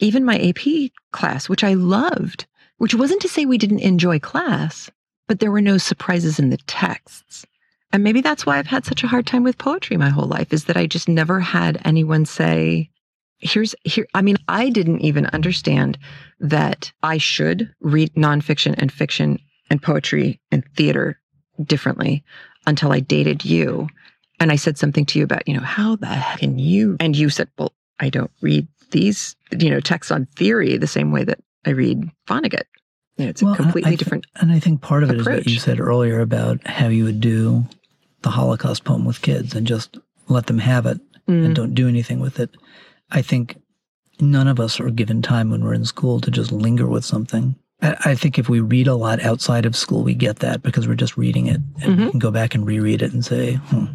even my AP class, which I loved, which wasn't to say we didn't enjoy class, but there were no surprises in the texts. And maybe that's why I've had such a hard time with poetry my whole life is that I just never had anyone say, here's here. I mean, I didn't even understand that I should read nonfiction and fiction and poetry and theater differently until I dated you. And I said something to you about, you know, how the heck can you? And you said, well, I don't read these, you know, texts on theory the same way that I read Vonnegut. You know, it's Well, a completely I thi- different. And I think part of it is what you said earlier about how you would do the Holocaust poem with kids and just let them have it Mm. and don't do anything with it. I think none of us are given time when we're in school to just linger with something. I, I think if we read a lot outside of school, we get that because we're just reading it and we can go back and reread it and say, hmm.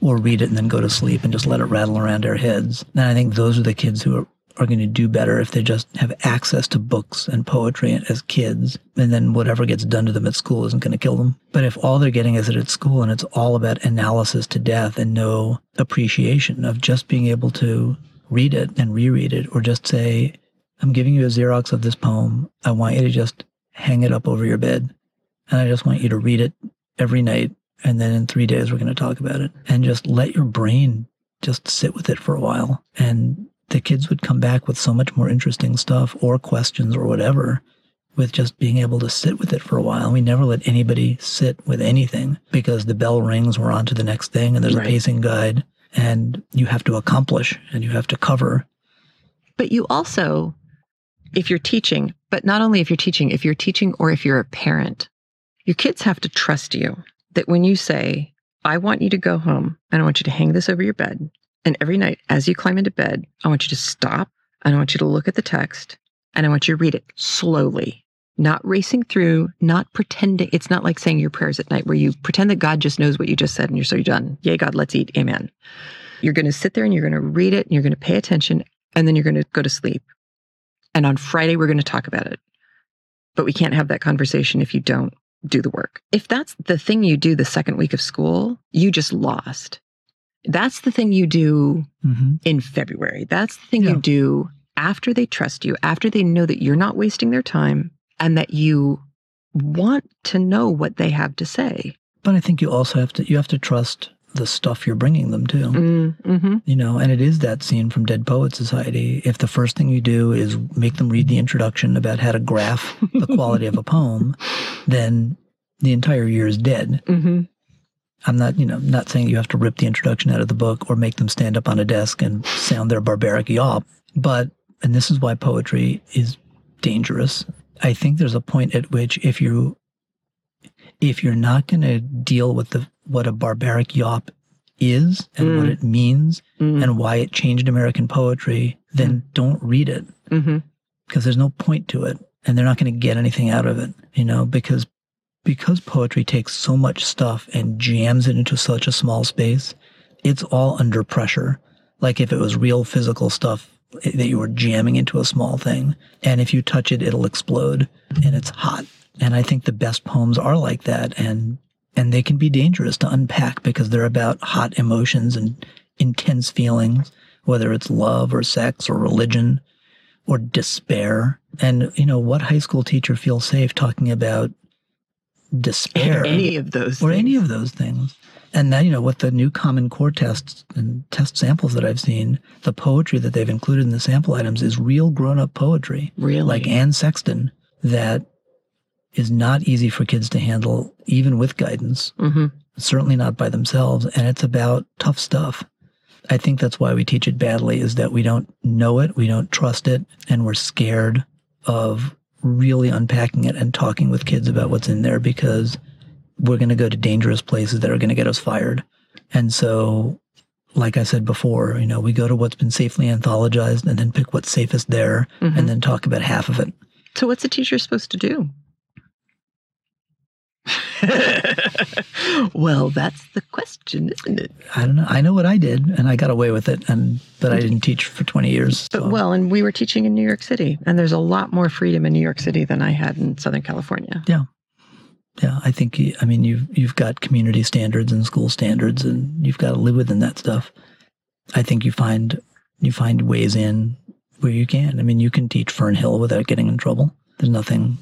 Or read it and then go to sleep and just let it rattle around our heads. And I think those are the kids who are, are going to do better if they just have access to books and poetry as kids. And then whatever gets done to them at school isn't going to kill them. But if all they're getting is it at school and it's all about analysis to death and no appreciation of just being able to read it and reread it or just say, I'm giving you a Xerox of this poem. I want you to just hang it up over your bed. And I just want you to read it every night. And then in three days, we're going to talk about it. And just let your brain just sit with it for a while. And the kids would come back with so much more interesting stuff or questions or whatever with just being able to sit with it for a while. We never let anybody sit with anything because the bell rings, we're on to the next thing, and there's Right. a pacing guide, and you have to accomplish and you have to cover. But you also, if you're teaching, but not only if you're teaching, if you're teaching or if you're a parent, your kids have to trust you that when you say, I want you to go home and I want you to hang this over your bed. And every night as you climb into bed, I want you to stop and I want you to look at the text and I want you to read it slowly, not racing through, not pretending. It's not like saying your prayers at night where you pretend that God just knows what you just said and you're so done. Yay, God, let's eat. Amen. You're going to sit there and you're going to read it and you're going to pay attention and then you're going to go to sleep. And on Friday, we're going to talk about it. But we can't have that conversation if you don't do the work. If that's the thing you do the second week of school, you just lost. That's the thing you do Mm-hmm. in February. That's the thing Yeah. you do after they trust you, after they know that you're not wasting their time and that you want to know what they have to say. But I think you also have to you have to trust the stuff you're bringing them to. Mm-hmm. You know, and it is that scene from Dead Poet Society. If the first thing you do is make them read the introduction about how to graph the quality of a poem, then the entire year is dead. Mm-hmm. I'm not, you know, not saying you have to rip the introduction out of the book or make them stand up on a desk and sound their barbaric yawp. But, and this is why poetry is dangerous. I think there's a point at which if you, if you're not going to deal with the what a barbaric yawp is and what Mm. it means Mm-hmm. and why it changed American poetry, then don't read it Mm-hmm. because there's no point to it and they're not going to get anything out of it you know because because poetry takes so much stuff and jams it into such a small space it's all under pressure like if it was real physical stuff that you were jamming into a small thing and if you touch it it'll explode and it's hot and i think the best poems are like that and and they can be dangerous to unpack because they're about hot emotions and intense feelings whether it's love or sex or religion or despair. And, you know, what high school teacher feels safe talking about despair? Any of those or things. any of those things. And then, you know, with the new Common Core tests and test samples that I've seen, the poetry that they've included in the sample items is real grown up poetry. Really? Like Anne Sexton, that is not easy for kids to handle, even with guidance. Mm-hmm. certainly not by themselves, and it's about tough stuff. I think that's why we teach it badly is that we don't know it, we don't trust it, and we're scared of really unpacking it and talking with kids about what's in there because we're going to go to dangerous places that are going to get us fired. And so, like I said before, you know, we go to what's been safely anthologized and then pick what's safest there Mhm. and then talk about half of it. So, what's a teacher supposed to do? well, that's the question, isn't it? I don't know. I know what I did and I got away with it and but I didn't teach for 20 years. But, well, and we were teaching in New York City, and there's a lot more freedom in New York City than I had in Southern California. Yeah. Yeah, I think you- I mean you've you've got community standards and school standards and you've got to live within that stuff. I think you find you find ways in where you can. I mean, you can teach Fern Hill without getting in trouble. There's nothing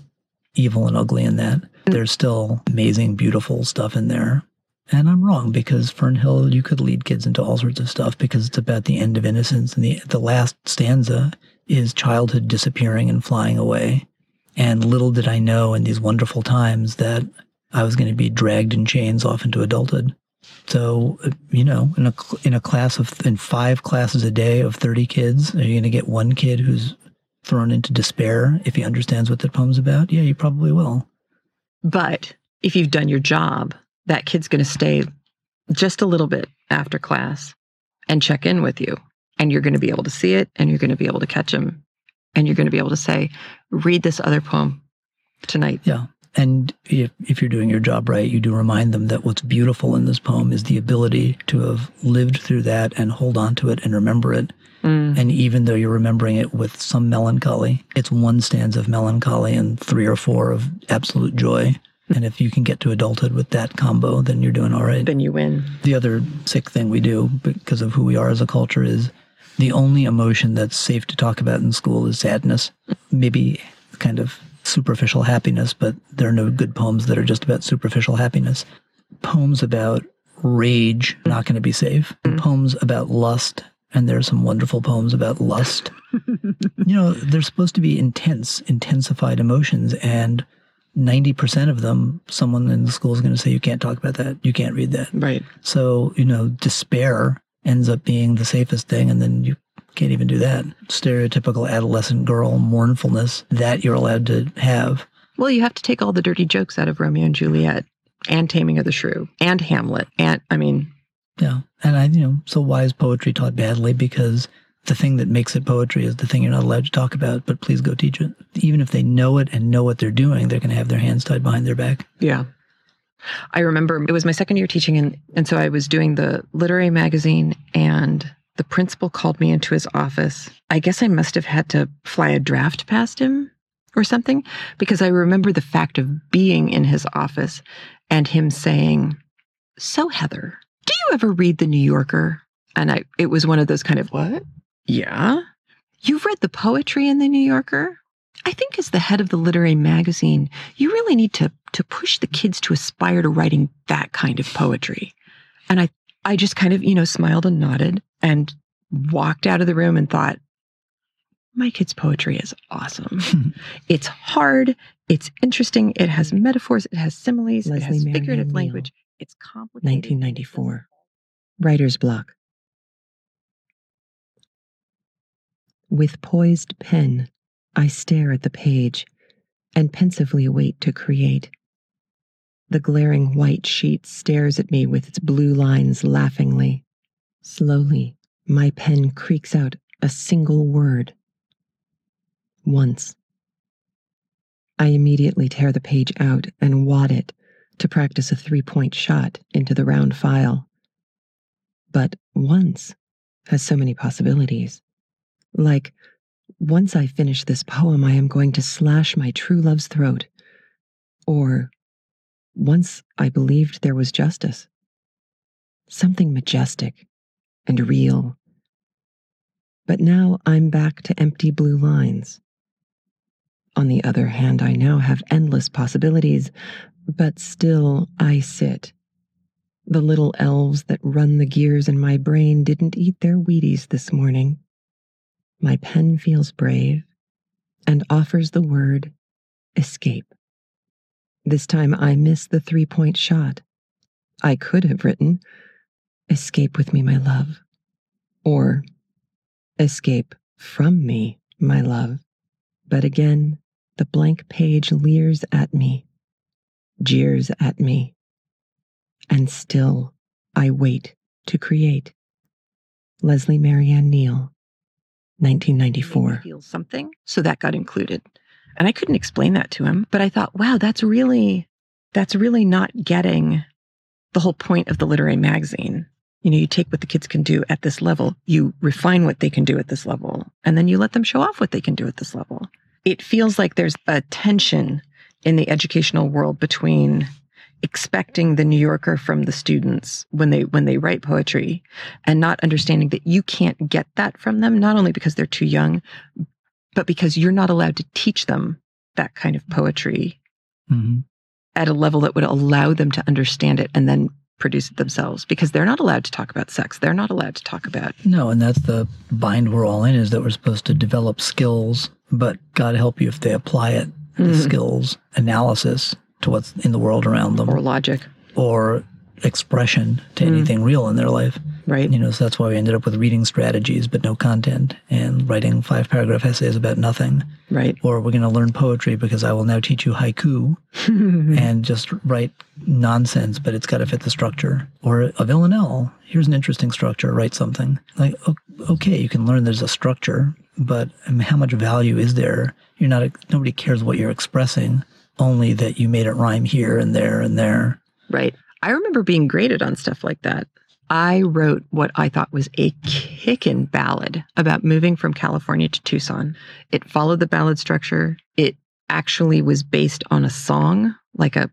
evil and ugly in that. There's still amazing, beautiful stuff in there. And I'm wrong because Fern Hill, you could lead kids into all sorts of stuff because it's about the end of innocence. And the, the last stanza is childhood disappearing and flying away. And little did I know in these wonderful times that I was going to be dragged in chains off into adulthood. So, you know, in a, in a class of, in five classes a day of 30 kids, are you going to get one kid who's thrown into despair if he understands what the poem's about? Yeah, you probably will. But if you've done your job, that kid's going to stay just a little bit after class and check in with you. And you're going to be able to see it and you're going to be able to catch him. And you're going to be able to say, read this other poem tonight. Yeah. And if, if you're doing your job right, you do remind them that what's beautiful in this poem is the ability to have lived through that and hold on to it and remember it. Mm. And even though you're remembering it with some melancholy, it's one stanza of melancholy and three or four of absolute joy. And if you can get to adulthood with that combo, then you're doing all right. Then you win. The other sick thing we do because of who we are as a culture is the only emotion that's safe to talk about in school is sadness. Maybe kind of superficial happiness, but there are no good poems that are just about superficial happiness. Poems about rage not going to be safe. And poems about lust, and there are some wonderful poems about lust. you know, they're supposed to be intense, intensified emotions, and 90% of them, someone in the school is going to say, You can't talk about that. You can't read that. Right. So, you know, despair ends up being the safest thing, and then you can't even do that. Stereotypical adolescent girl mournfulness that you're allowed to have. Well, you have to take all the dirty jokes out of Romeo and Juliet and Taming of the Shrew and Hamlet. And I mean, Yeah. And I, you know, so why is poetry taught badly? Because the thing that makes it poetry is the thing you're not allowed to talk about, but please go teach it. Even if they know it and know what they're doing, they're going to have their hands tied behind their back. Yeah. I remember it was my second year teaching, and, and so I was doing the literary magazine, and the principal called me into his office. I guess I must have had to fly a draft past him or something, because I remember the fact of being in his office and him saying, So, Heather, do you ever read The New Yorker? And I, it was one of those kind of, What? Yeah. You've read the poetry in The New Yorker? I think as the head of the literary magazine, you really need to to push the kids to aspire to writing that kind of poetry. And I I just kind of, you know, smiled and nodded and walked out of the room and thought, my kid's poetry is awesome. Hmm. it's hard, it's interesting, it has metaphors, it has similes, it has Leslie Marianne figurative Neal. language. It's complicated. 1994. Writer's block. With poised pen, I stare at the page and pensively await to create. The glaring white sheet stares at me with its blue lines laughingly. Slowly, my pen creaks out a single word. Once. I immediately tear the page out and wad it to practice a three point shot into the round file. But once has so many possibilities. Like, once I finish this poem, I am going to slash my true love's throat. Or, once I believed there was justice. Something majestic and real. But now I'm back to empty blue lines. On the other hand, I now have endless possibilities, but still I sit. The little elves that run the gears in my brain didn't eat their Wheaties this morning. My pen feels brave and offers the word escape. This time I miss the three point shot. I could have written, Escape with me, my love, or Escape from me, my love. But again, the blank page leers at me, jeers at me, and still I wait to create. Leslie Marianne Neal, 1994. Feel something. So that got included. And I couldn't explain that to him, but I thought, wow, that's really, that's really not getting the whole point of the literary magazine. You know, you take what the kids can do at this level, you refine what they can do at this level, and then you let them show off what they can do at this level. It feels like there's a tension in the educational world between expecting the New Yorker from the students when they when they write poetry and not understanding that you can't get that from them not only because they're too young but because you're not allowed to teach them that kind of poetry mm-hmm. at a level that would allow them to understand it and then produce it themselves because they're not allowed to talk about sex they're not allowed to talk about no and that's the bind we're all in is that we're supposed to develop skills but god help you if they apply it the mm-hmm. skills analysis to what's in the world around them or logic or expression to mm. anything real in their life. Right. You know, so that's why we ended up with reading strategies but no content and writing five paragraph essays about nothing. Right. Or we're going to learn poetry because I will now teach you haiku and just write nonsense, but it's got to fit the structure. Or a villanelle. Here's an interesting structure. Write something. Like, okay, you can learn there's a structure, but I mean, how much value is there? You're not, nobody cares what you're expressing, only that you made it rhyme here and there and there. Right. I remember being graded on stuff like that. I wrote what I thought was a kickin' ballad about moving from California to Tucson. It followed the ballad structure. It actually was based on a song, like a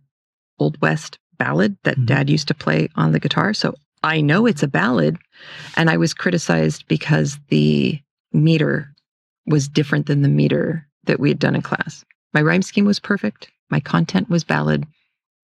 Old West ballad that mm-hmm. dad used to play on the guitar. So I know it's a ballad. And I was criticized because the meter was different than the meter that we had done in class. My rhyme scheme was perfect. My content was ballad,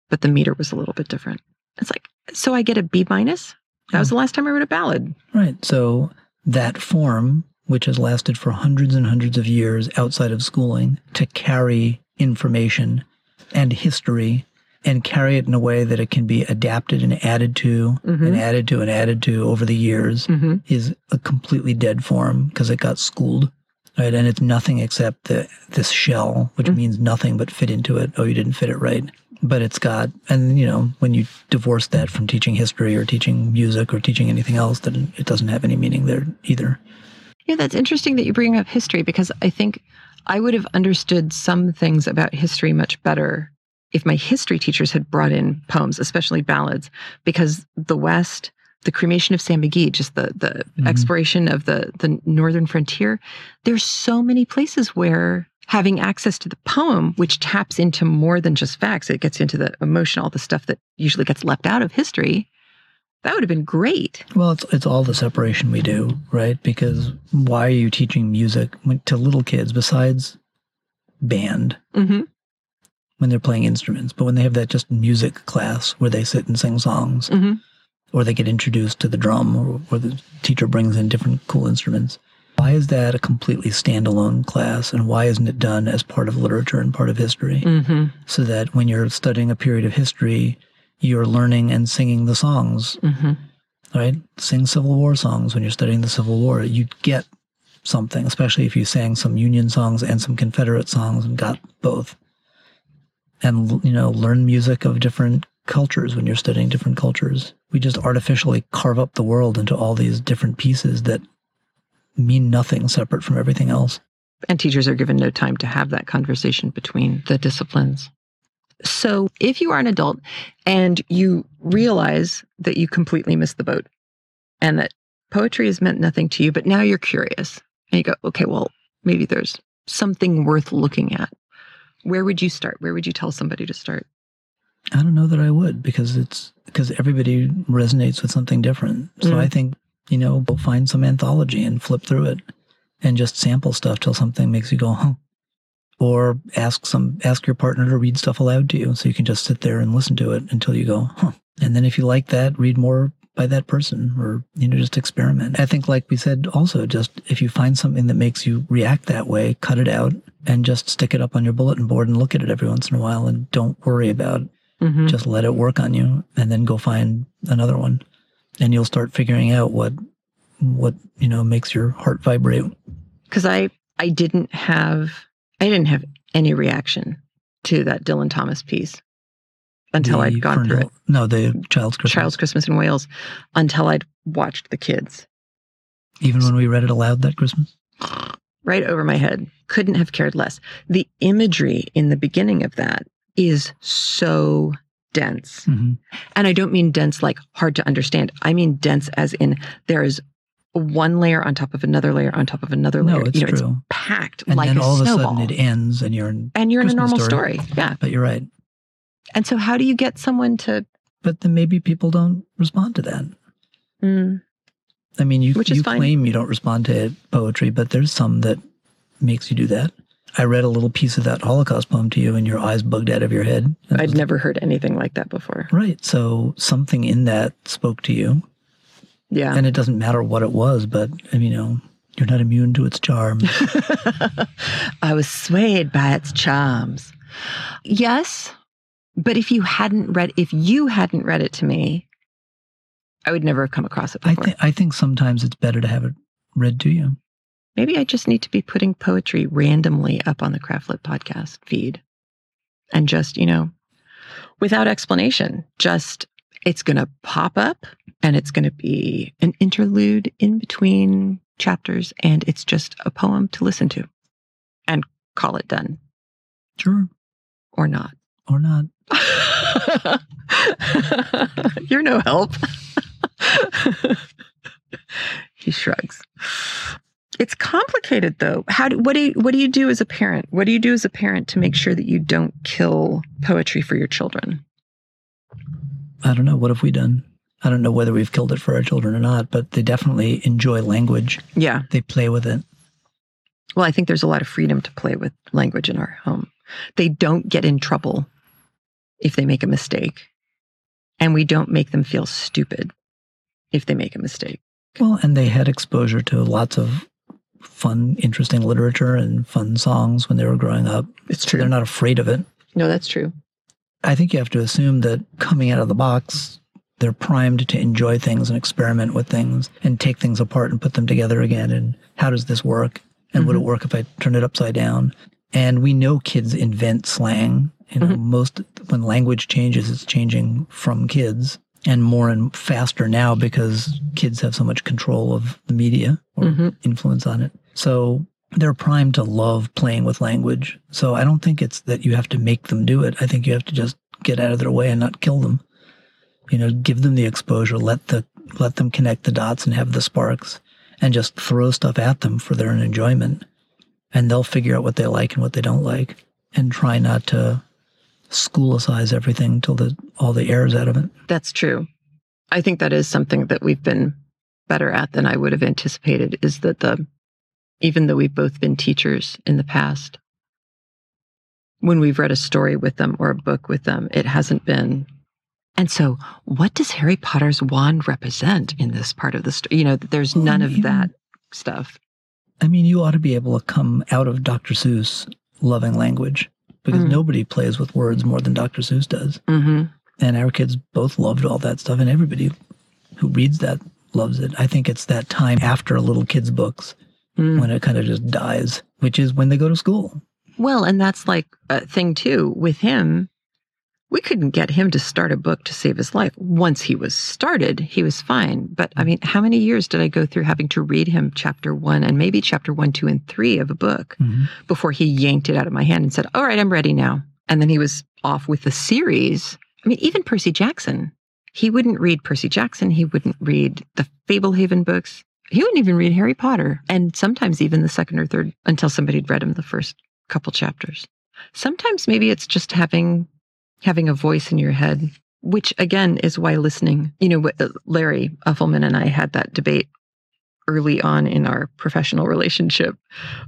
but the meter was a little bit different. It's like, so I get a B minus? That was the last time I wrote a ballad. Right. So that form, which has lasted for hundreds and hundreds of years outside of schooling, to carry information and history and carry it in a way that it can be adapted and added to mm-hmm. and added to and added to over the years mm-hmm. is a completely dead form because it got schooled. Right. And it's nothing except the, this shell, which mm-hmm. means nothing but fit into it. Oh, you didn't fit it right but it's got and you know when you divorce that from teaching history or teaching music or teaching anything else then it doesn't have any meaning there either yeah that's interesting that you bring up history because i think i would have understood some things about history much better if my history teachers had brought in poems especially ballads because the west the cremation of Sam McGee, just the the mm-hmm. exploration of the the northern frontier. There's so many places where having access to the poem, which taps into more than just facts, it gets into the emotional, the stuff that usually gets left out of history. That would have been great. Well, it's it's all the separation we do, right? Because why are you teaching music to little kids besides band mm-hmm. When they're playing instruments? But when they have that just music class where they sit and sing songs, mm-hmm. or they get introduced to the drum, or, or the teacher brings in different cool instruments why is that a completely standalone class and why isn't it done as part of literature and part of history? Mm-hmm. So that when you're studying a period of history, you're learning and singing the songs, mm-hmm. right? Sing Civil War songs when you're studying the Civil War. You get something, especially if you sang some Union songs and some Confederate songs and got both. And, you know, learn music of different cultures when you're studying different cultures. We just artificially carve up the world into all these different pieces that mean nothing separate from everything else. And teachers are given no time to have that conversation between the disciplines. So, if you are an adult and you realize that you completely missed the boat and that poetry has meant nothing to you, but now you're curious and you go, okay, well, maybe there's something worth looking at. Where would you start? Where would you tell somebody to start? I don't know that I would because it's because everybody resonates with something different. So mm. I think you know, go find some anthology and flip through it and just sample stuff till something makes you go, huh. Or ask some ask your partner to read stuff aloud to you so you can just sit there and listen to it until you go, huh. And then if you like that, read more by that person or you know just experiment. I think like we said also just if you find something that makes you react that way, cut it out and just stick it up on your bulletin board and look at it every once in a while and don't worry about Mhm. Just let it work on you and then go find another one. And you'll start figuring out what what, you know, makes your heart vibrate. because I I didn't have I didn't have any reaction to that Dylan Thomas piece until The I'd gone through it. No, the Child's Christmas. Child's Christmas in Wales until I'd watched the kids Even when we read it aloud that Christmas. Right over my head. Couldn't have cared less. The imagery in the beginning of that is so dense. Mhm. And I don't mean dense like hard to understand. I mean dense as in there is one layer on top of another layer on top of another layer. No, it's you know, true. it's packed And like then all of a sudden it ends and you're in and you're in a normal story. story. Yeah. But you're right. And so how do you get someone to But then maybe people don't respond to that. mm, I mean, you, Which you fine. claim you don't respond to poetry, but there's some that makes you do that. I read a little piece of that Holocaust poem to you, and your eyes bugged out of your head. I'd was- never heard anything like that before. Right. So something in that spoke to you, Yeah. and it doesn't matter what it was, but I mean, you know, you're not immune to its charm. I was swayed by its charms. Yes, but if you hadn't read if you hadn't read it to me, I would never have come across it I before. think I think sometimes it's better to have it read to you. Maybe I just need to be putting poetry randomly up on the Craftlit podcast feed. And just, you know, without explanation, just it's going to pop up and it's going to be an interlude in between chapters and it's just a poem to listen to and call it done Sure. or not. Or not. You're no help. he shrugs. It's complicated though. How do what do you what do you do as a parent? What do you do as a parent to make sure that you don't kill poetry for your children? I don't know. What have we done? I don't know whether we've killed it for our children or not, but they definitely enjoy language. Yeah. They play with it. Well, I think there's a lot of freedom to play with language in our home. They don't get in trouble if they make a mistake. And we don't make them feel stupid if they make a mistake. Well, and they had exposure to lots of fun, interesting literature and fun songs when they were growing up. It's true. they're not afraid of it. No, that's true. I think you have to assume that coming out of the box, they're primed to enjoy things and experiment with things and take things apart and put them together again. And how does this work? And would it mm-hmm. work if I turn it upside down? And we know kids invent slang. You know, mm-hmm. most when language changes, it's changing from kids and more and faster now because kids have so much control of the media or Mhm. influence on it. So they're primed to love playing with language. So I don't think it's that you have to make them do it. I think you have to just get out of their way and not kill them. You know, give them the exposure, let the let them connect the dots and have the sparks and just throw stuff at them for their own enjoyment. And they'll figure out what they like and what they don't like and try not to schoolicize everything till the all the air is out of it. That's true. I think that is something that we've been better at than I would have anticipated is that the even though we've both been teachers in the past, when we've read a story with them or a book with them, it hasn't been. And so, what does Harry Potter's wand represent in this part of the story? You know, there's none of that stuff. I mean, you ought to be able to come out of Dr. Seuss loving language because Mm. nobody plays with words more than Dr. Seuss does. Mm-hmm. And our kids both loved all that stuff, and everybody who reads that loves it. I think it's that time after little kids' books Mm. when it kind of just dies, which is when they go to school. Well, and that's like a thing too with him. We couldn't get him to start a book to save his life. Once he was started, he was fine. But I mean, how many years did I go through having to read him chapter one and maybe chapter one, two, and three of a book mm-hmm. before he yanked it out of my hand and said, All right, I'm ready now. And then he was off with the series. I mean, even Percy Jackson, he wouldn't read Percy Jackson. He wouldn't read the Fablehaven books. He wouldn't even read Harry Potter. And sometimes even the second or third until somebody'd read him the first couple chapters. Sometimes maybe it's just having having a voice in your head, which again is why listening. You know, what- uh, Larry Uffelman and I had that debate early on in our professional relationship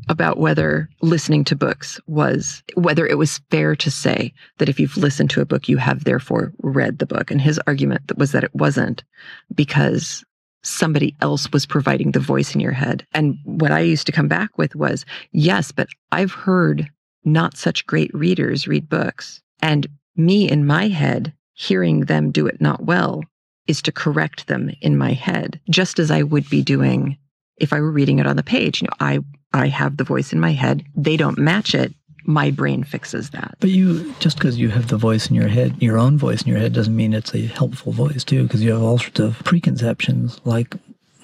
about whether listening to books was whether it was fair to say that if you've listened to a book you have therefore read the book and his argument was that it wasn't because somebody else was providing the voice in your head and what i used to come back with was yes but i've heard not such great readers read books and me in my head, hearing them do it not well, is to correct them in my head, just as I would be doing if I were reading it on the page. You know, I I have the voice in my head. They don't match it. My brain fixes that. But you, just because you have the voice in your head, your own voice in your head, doesn't mean it's a helpful voice, too, because you have all sorts of preconceptions. Like,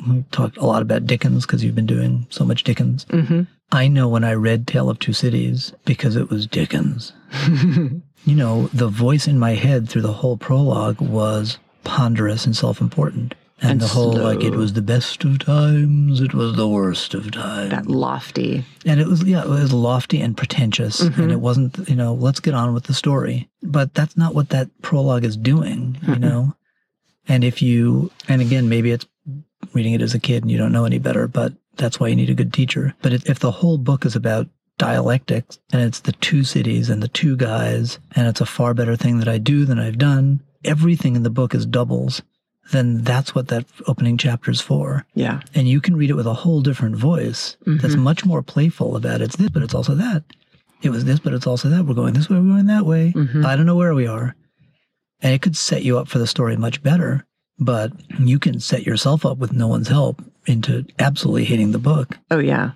we talked a lot about Dickens because you've been doing so much Dickens. Mm-hmm. I know when I read Tale of Two Cities because it was Dickens. you know, the voice in my head through the whole prologue was ponderous and self important. And, And the whole, like, it was the best of times, it was the worst of times. That lofty. And it was, yeah, it was lofty and pretentious. Mhm. And it wasn't, you know, let's get on with the story. But that's not what that prologue is doing, you Mhm. know? And if you, and again, maybe it's reading it as a kid and you don't know any better, but that's why you need a good teacher. But if the whole book is about dialectics and it's the two cities and the two guys, and it's a far better thing that I do than I've done, everything in the book is doubles, then that's what that opening chapter is for. Yeah. And you can read it with a whole different voice that's Mhm. much more playful about it's this, but it's also that. It was this, but it's also that. We're going this way, we're going that way. Mhm. I don't know where we are. And it could set you up for the story much better, but you can set yourself up with no one's help into absolutely hating the book. Oh yeah.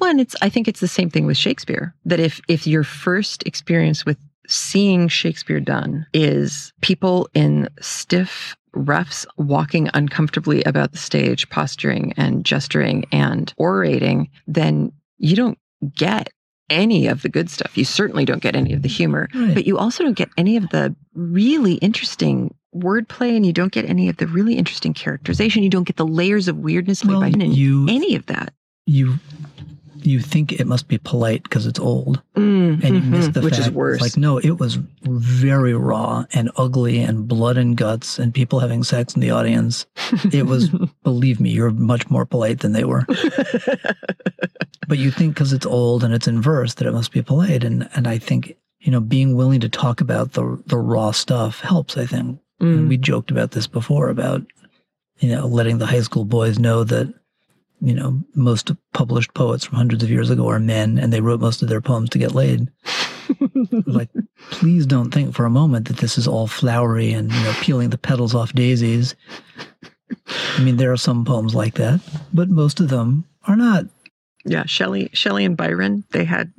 Well, and it's I think it's the same thing with Shakespeare. That if if your first experience with seeing Shakespeare done is people in stiff ruffs walking uncomfortably about the stage, posturing and gesturing and orating, then you don't get any of the good stuff. You certainly don't get any of the humor, Right. but you also don't get any of the really interesting wordplay and you don't get any of the really interesting characterization. You don't get the layers of weirdness Well, by you- any of that. You you think it must be polite because it's old, Mm, and you miss mhm, the which fact is worse. Like no, it was very raw and ugly and blood and guts and people having sex in the audience. It was, believe me, you're much more polite than they were. but you think because it's old and it's in verse that it must be polite, and and I think you know being willing to talk about the the raw stuff helps. I think, and Mm. we joked about this before about you know letting the high school boys know that you know most published poets from hundreds of years ago are men, and they wrote most of their poems to get laid. like, please don't think for a moment that this is all flowery and you know peeling the petals off daisies. I mean, there are some poems like that, but most of them are not. yeah, Shelley, Shelley and Byron, they had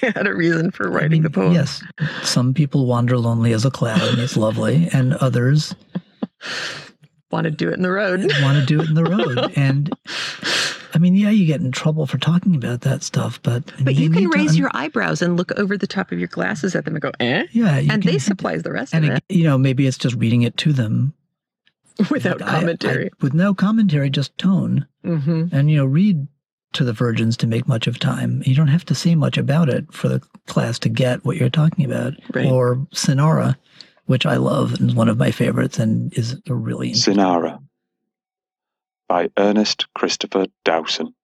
they had a reason for writing the poem. Yes, some people wander lonely as a cloud, and it's lovely, and others Want to do it in the road. want to do it in the road. And I mean, yeah, you get in trouble for talking about that stuff, but But you can need to raise your eyebrows and look over the top of your glasses at them and go, eh? yeah, And can- they supplies the rest and of ag- you know maybe it's just reading it to them without Like, I- I- commentary. with no commentary, just tone. hmm And you know, read to the virgins to make much of time. You don't have to say much about it for the class to get what you're talking about. Right. Or Sonara, which I love and is one of my favorites and is a really Cynara by Ernest Christopher Dowson.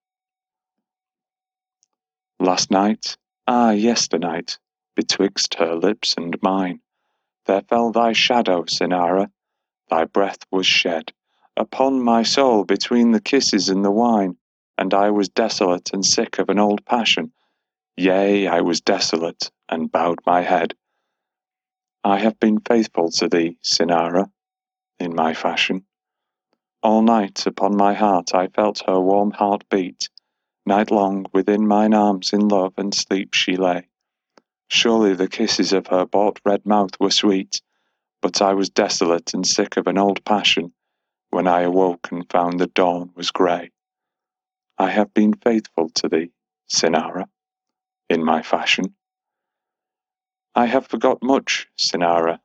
Last night, ah, yesternight, betwixt her lips and mine, there fell thy shadow, Cynara, thy breath was shed upon my soul between the kisses and the wine, and I was desolate and sick of an old passion. Yea, I was desolate and bowed my head. I have been faithful to thee, Cynara, in my fashion. All night upon my heart I felt her warm heart beat. Night long within mine arms in love and sleep she lay. Surely the kisses of her bought red mouth were sweet, but I was desolate and sick of an old passion when I awoke and found the dawn was grey. I have been faithful to thee, Cynara, in my fashion. I have forgot much, Cynara,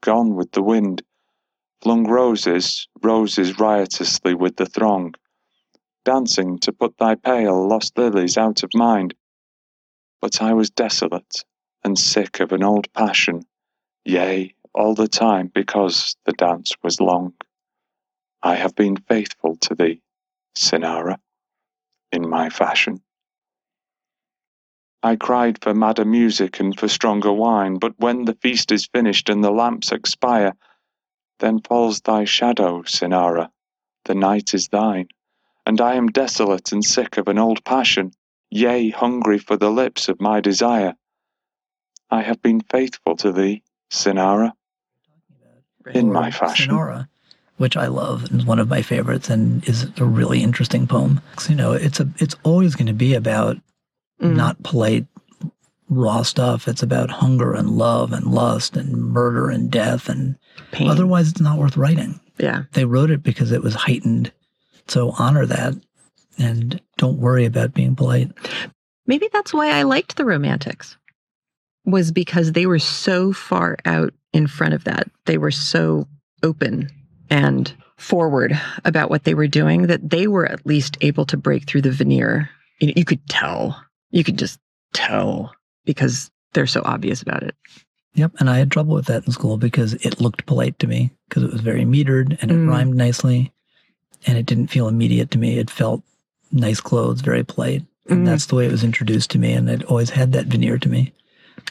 gone with the wind, flung roses, roses riotously with the throng, dancing to put thy pale, lost lilies out of mind. But I was desolate and sick of an old passion, yea, all the time because the dance was long. I have been faithful to thee, Cynara, in my fashion. I cried for madder music and for stronger wine, but when the feast is finished and the lamps expire, then falls thy shadow, Cynara, the night is thine, and I am desolate and sick of an old passion, yea, hungry for the lips of my desire. I have been faithful to thee, Cynara? In my fashion. Sonora, which I love and is one of my favorites and is a really interesting poem. You know, it's a it's always going to be about Mm. not polite raw stuff. It's about hunger and love and lust and murder and death and Pain. otherwise it's not worth writing. Yeah. They wrote it because it was heightened. So honor that and don't worry about being polite. Maybe that's why I liked the romantics. Was because they were so far out in front of that. They were so open and forward about what they were doing that they were at least able to break through the veneer. You, you could tell. You could just tell because they're so obvious about it. Yep, and I had trouble with that in school because it looked polite to me because it was very metered and it Mm. rhymed nicely, and it didn't feel immediate to me. It felt nice clothes, very polite, and Mm. that's the way it was introduced to me, and it always had that veneer to me.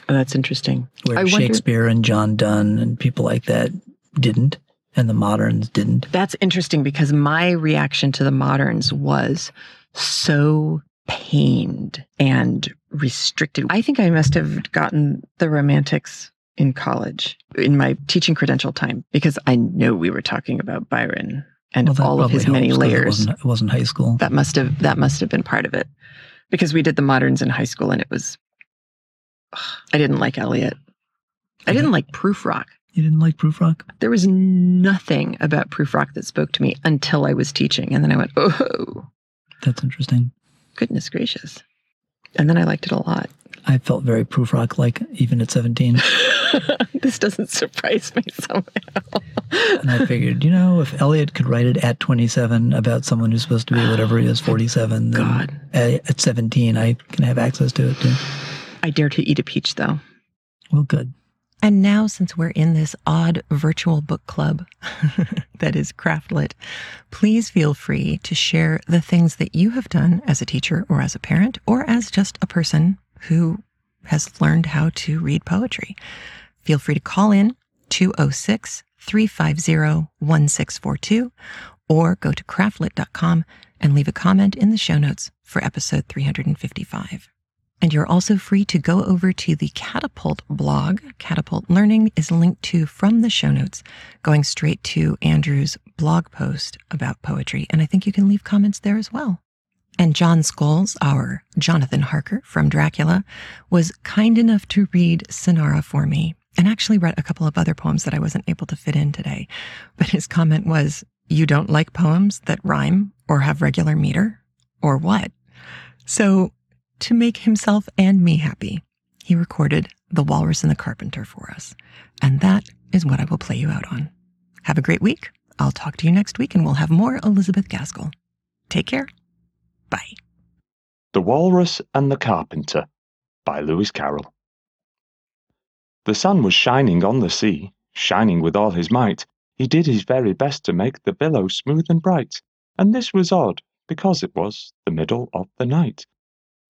Oh, that's interesting. Where I Shakespeare and John Donne and people like that didn't, and the moderns didn't. That's interesting because my reaction to the moderns was so pained and restricted. I think I must have gotten the romantics in college in my teaching credential time because I know we were talking about Byron and Well, all of his many 'cause It layers. wasn't, it wasn't high school. That must have that must have been part of it because we did the moderns in high school and it was I didn't like Eliot. I didn't like Prufrock. You didn't like Prufrock? There was nothing about Prufrock that spoke to me until I was teaching. And then I went, oh, That's interesting. Goodness gracious. And then I liked it a lot. I felt very Prufrock like even at 17. this doesn't surprise me somehow. And I figured, you know, if Eliot could write it at 27 about someone who's supposed to be whatever he is, 47, then God. At, at 17, I can have access to it too. I dare to eat a peach, though. Well, good. And now, since we're in this odd virtual book club that is Craftlit, please feel free to share the things that you have done as a teacher or as a parent or as just a person who has learned how to read poetry. Feel free to call in 206 350 1642 or go to craftlit.com and leave a comment in the show notes for episode 355. And you're also free to go over to the Catapult blog. Catapult Learning is linked to from the show notes, going straight to Andrew's blog post about poetry. And I think you can leave comments there as well. And John Scholes, our Jonathan Harker from Dracula, was kind enough to read Sonara for me and actually read a couple of other poems that I wasn't able to fit in today. But his comment was, You don't like poems that rhyme or have regular meter? Or what? So to make himself and me happy, he recorded The Walrus and the Carpenter for us. And that is what I will play you out on. Have a great week. I'll talk to you next week and we'll have more Elizabeth Gaskell. Take care. Bye. The Walrus and the Carpenter by Lewis Carroll. The sun was shining on the sea, shining with all his might. He did his very best to make the billows smooth and bright, and this was odd, because it was the middle of the night.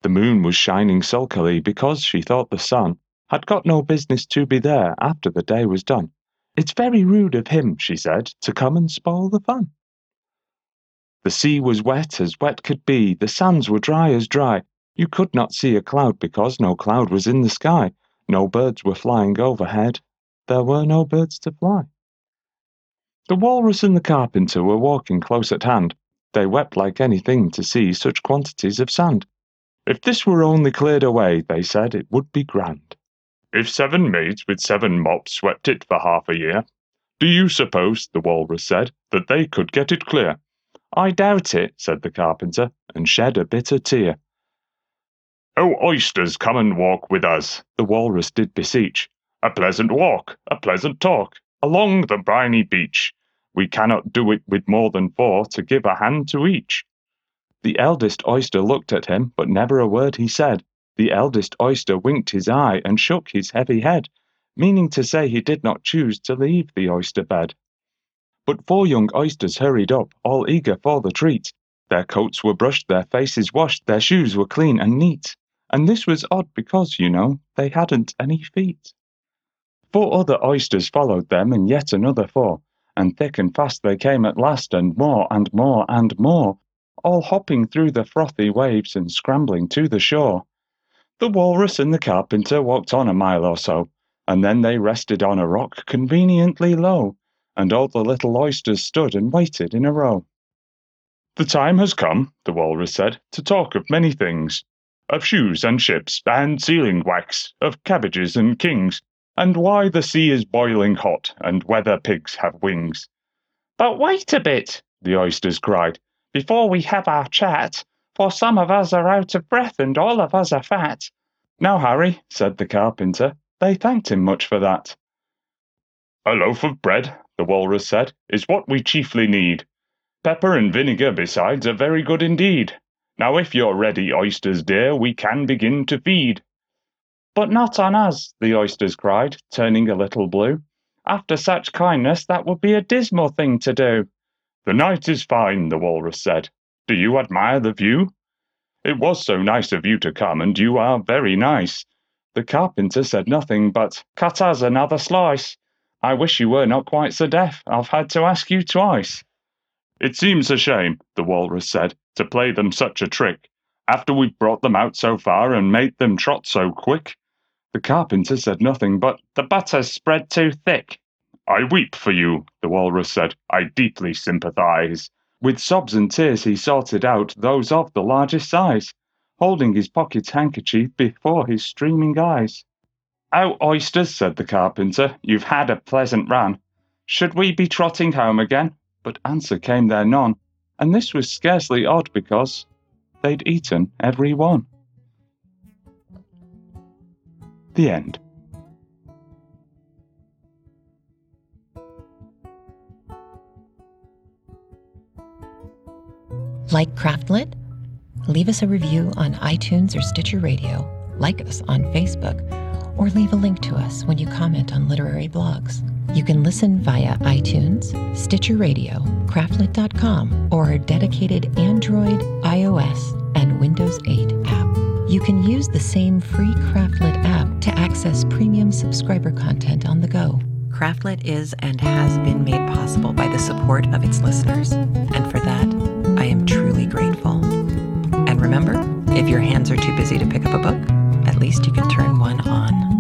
The moon was shining sulkily because she thought the sun had got no business to be there after the day was done. It's very rude of him, she said, to come and spoil the fun. The sea was wet as wet could be, the sands were dry as dry. You could not see a cloud because no cloud was in the sky. No birds were flying overhead. There were no birds to fly. The walrus and the carpenter were walking close at hand. They wept like anything to see such quantities of sand. If this were only cleared away, they said, it would be grand. If seven maids with seven mops swept it for half a year, do you suppose, the walrus said, that they could get it clear? I doubt it, said the carpenter, and shed a bitter tear. Oh, oysters, come and walk with us, the walrus did beseech. A pleasant walk, a pleasant talk, along the briny beach. We cannot do it with more than four to give a hand to each. The eldest oyster looked at him, but never a word he said. The eldest oyster winked his eye and shook his heavy head, meaning to say he did not choose to leave the oyster bed. But four young oysters hurried up, all eager for the treat. Their coats were brushed, their faces washed, their shoes were clean and neat. And this was odd because, you know, they hadn't any feet. Four other oysters followed them, and yet another four, and thick and fast they came at last, and more and more and more, all hopping through the frothy waves and scrambling to the shore. The walrus and the carpenter walked on a mile or so, and then they rested on a rock conveniently low, and all the little oysters stood and waited in a row. The time has come, the walrus said, to talk of many things of shoes and ships and sealing wax, of cabbages and kings, and why the sea is boiling hot and whether pigs have wings. But wait a bit, the oysters cried, before we have our chat, for some of us are out of breath and all of us are fat. Now, Harry, said the carpenter, they thanked him much for that. A loaf of bread, the walrus said, is what we chiefly need. Pepper and vinegar besides are very good indeed. Now if you're ready, oysters dear, we can begin to feed. But not on us, the oysters cried, turning a little blue. After such kindness, that would be a dismal thing to do. The night is fine, the walrus said. Do you admire the view? It was so nice of you to come, and you are very nice. The carpenter said nothing but, Cut us another slice. I wish you were not quite so deaf. I've had to ask you twice. It seems a shame, the walrus said, to play them such a trick, after we've brought them out so far and made them trot so quick. The carpenter said nothing, but the butter's spread too thick. I weep for you, the walrus said, I deeply sympathize. With sobs and tears he sorted out those of the largest size, holding his pocket handkerchief before his streaming eyes. Oh, oysters, said the carpenter, you've had a pleasant run. Should we be trotting home again? but answer came there none, and this was scarcely odd because they'd eaten every one. The end. Like Craftlit? Leave us a review on iTunes or Stitcher Radio, like us on Facebook, or leave a link to us when you comment on literary blogs. You can listen via iTunes, Stitcher Radio, Craftlit.com, or our dedicated Android, iOS, and Windows 8 app. You can use the same free Craftlit app to access premium subscriber content on the go. Craftlit is and has been made possible by the support of its listeners, and for that, am truly grateful. And remember, if your hands are too busy to pick up a book, at least you can turn one on.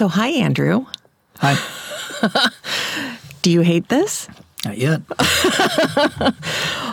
So, hi, Andrew. Hi. Do you hate this? Not yet.